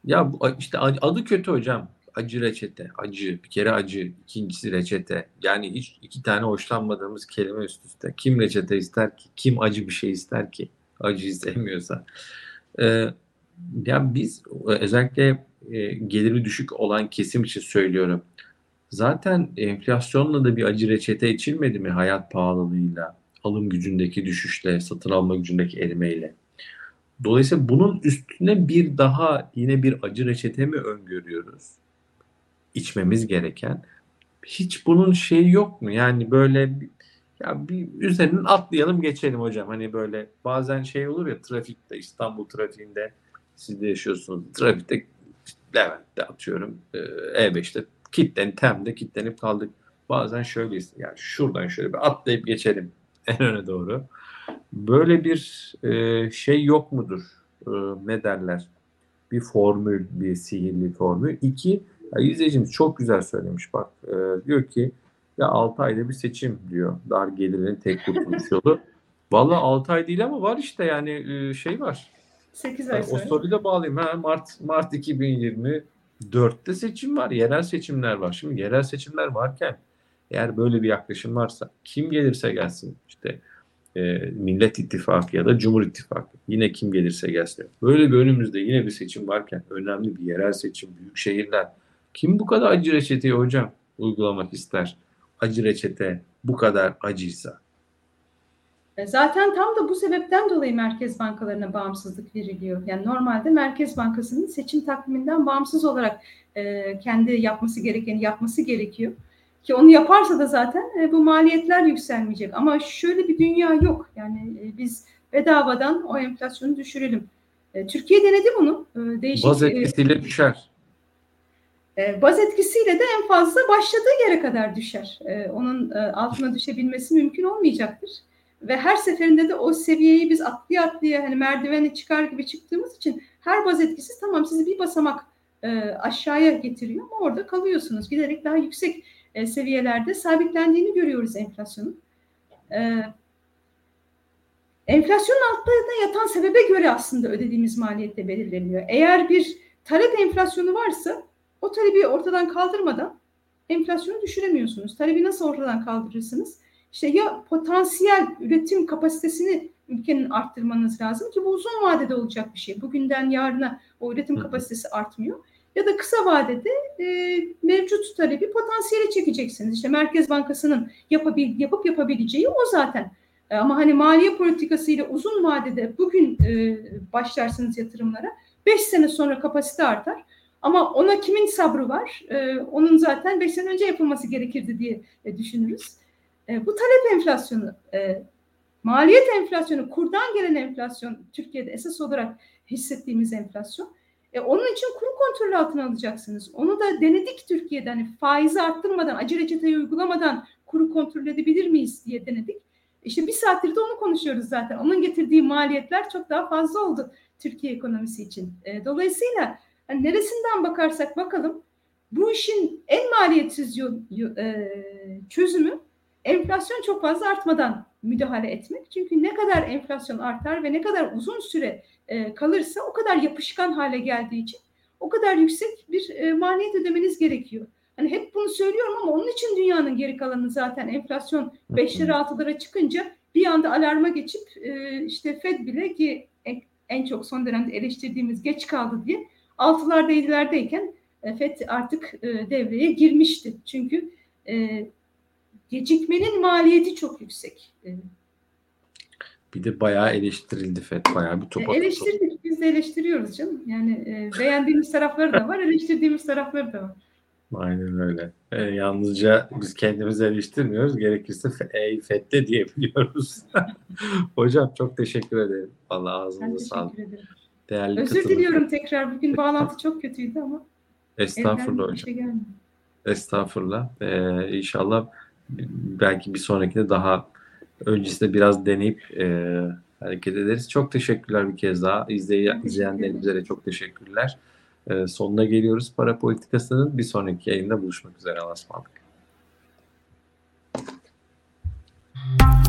ya bu, işte adı kötü hocam. Acı reçete. Acı. Bir kere acı. ikincisi reçete. Yani hiç iki tane hoşlanmadığımız kelime üst üste. Kim reçete ister ki? Kim acı bir şey ister ki? Acı istemiyorsa. Ee, ya biz özellikle e, geliri düşük olan kesim için söylüyorum. Zaten enflasyonla da bir acı reçete içilmedi mi hayat pahalılığıyla, alım gücündeki düşüşle, satın alma gücündeki erimeyle? Dolayısıyla bunun üstüne bir daha yine bir acı reçete mi öngörüyoruz? İçmemiz gereken. Hiç bunun şeyi yok mu? Yani böyle ya bir üzerinden atlayalım geçelim hocam. Hani böyle bazen şey olur ya trafikte İstanbul trafiğinde siz de yaşıyorsunuz. Trafikte Levent'te atıyorum E5'te kitlen, temde kitlenip kaldık. Bazen şöyle yani şuradan şöyle bir atlayıp geçelim en öne doğru. Böyle bir e, şey yok mudur? E, ne derler? Bir formül, bir sihirli formül. İki, ya izleyicimiz çok güzel söylemiş bak. E, diyor ki ya 6 ayda bir seçim diyor. Dar gelirin tek kurtuluş yolu. Valla 6 ay değil ama var işte yani e, şey var. 8 ay sonra. O soruyu da bağlayayım. Ha, Mart, Mart 2020 dörtte seçim var. Yerel seçimler var. Şimdi yerel seçimler varken eğer böyle bir yaklaşım varsa kim gelirse gelsin işte e, Millet İttifakı ya da Cumhur İttifakı yine kim gelirse gelsin. Böyle bir önümüzde yine bir seçim varken önemli bir yerel seçim, büyük şehirler kim bu kadar acı reçeteyi hocam uygulamak ister? Acı reçete bu kadar acıysa. E, zaten tam da bu sebepten dolayı merkez bankalarına bağımsızlık veriliyor. Yani normalde Merkez Bankası'nın seçim takviminden bağımsız olarak e, kendi yapması gerekeni yapması gerekiyor. Ki onu yaparsa da zaten e, bu maliyetler yükselmeyecek. Ama şöyle bir dünya yok. Yani e, biz bedavadan o enflasyonu düşürelim. E, Türkiye denedi bunu. E, değişik, Baz e, etkisiyle e, düşer. E, baz etkisiyle de en fazla başladığı yere kadar düşer. E, onun e, altına düşebilmesi mümkün olmayacaktır. Ve her seferinde de o seviyeyi biz atlaya atlaya hani merdiveni çıkar gibi çıktığımız için her baz etkisi tamam sizi bir basamak e, aşağıya getiriyor ama orada kalıyorsunuz. Giderek daha yüksek e, seviyelerde sabitlendiğini görüyoruz enflasyonun. Enflasyonun altında yatan sebebe göre aslında ödediğimiz maliyette belirleniyor. Eğer bir talep enflasyonu varsa o talebi ortadan kaldırmadan enflasyonu düşüremiyorsunuz. Talebi nasıl ortadan kaldırırsınız? İşte ya potansiyel üretim kapasitesini ülkenin arttırmanız lazım ki bu uzun vadede olacak bir şey. Bugünden yarına o üretim kapasitesi artmıyor. Ya da kısa vadede e, mevcut talebi potansiyele çekeceksiniz. İşte Merkez Bankası'nın yapabil, yapıp yapabileceği o zaten. E, ama hani maliye politikasıyla uzun vadede bugün e, başlarsınız yatırımlara 5 sene sonra kapasite artar. Ama ona kimin sabrı var? E, onun zaten 5 sene önce yapılması gerekirdi diye e, düşünürüz. E, bu talep enflasyonu, e, maliyet enflasyonu, kurdan gelen enflasyon Türkiye'de esas olarak hissettiğimiz enflasyon. E, onun için kuru kontrol altına alacaksınız. Onu da denedik Türkiye'de hani faizi arttırmadan, acı reçeteyi uygulamadan kuru kontrol edebilir miyiz diye denedik. İşte bir saattir de onu konuşuyoruz zaten. Onun getirdiği maliyetler çok daha fazla oldu Türkiye ekonomisi için. E, dolayısıyla hani neresinden bakarsak bakalım bu işin en maliyetsiz e, çözümü enflasyon çok fazla artmadan müdahale etmek. Çünkü ne kadar enflasyon artar ve ne kadar uzun süre e, kalırsa o kadar yapışkan hale geldiği için o kadar yüksek bir e, maliyet ödemeniz gerekiyor. Hani hep bunu söylüyorum ama onun için dünyanın geri kalanı zaten enflasyon 5'lere 6'lara çıkınca bir anda alarma geçip işte Fed bile ki en çok son dönemde eleştirdiğimiz geç kaldı diye 6'larda 7'lerdeyken e, Fed artık e, devreye girmişti. Çünkü e, gecikmenin maliyeti çok yüksek. Bir de bayağı eleştirildi FED. Bayağı bir topa Eleştirdik. Biz de eleştiriyoruz canım. Yani beğendiğimiz tarafları da var, eleştirdiğimiz tarafları da var. Aynen öyle. E, yalnızca biz kendimizi eleştirmiyoruz. Gerekirse ey FED'de diyebiliyoruz. Hocam çok teşekkür ederim. Allah ağzınıza sağlık değerli Özür diliyorum tekrar. Bugün bağlantı çok kötüydü ama. Estağfurullah hocam. Şey Estağfurullah. Ee, inşallah belki bir sonrakinde daha öncesinde biraz deneyip e, hareket ederiz. Çok teşekkürler bir kez daha. İzley izleyenlerimize de çok teşekkürler. Ee, sonuna geliyoruz para politikasının. Bir sonraki yayında buluşmak üzere. Allah'a ısmarladık. Thank you.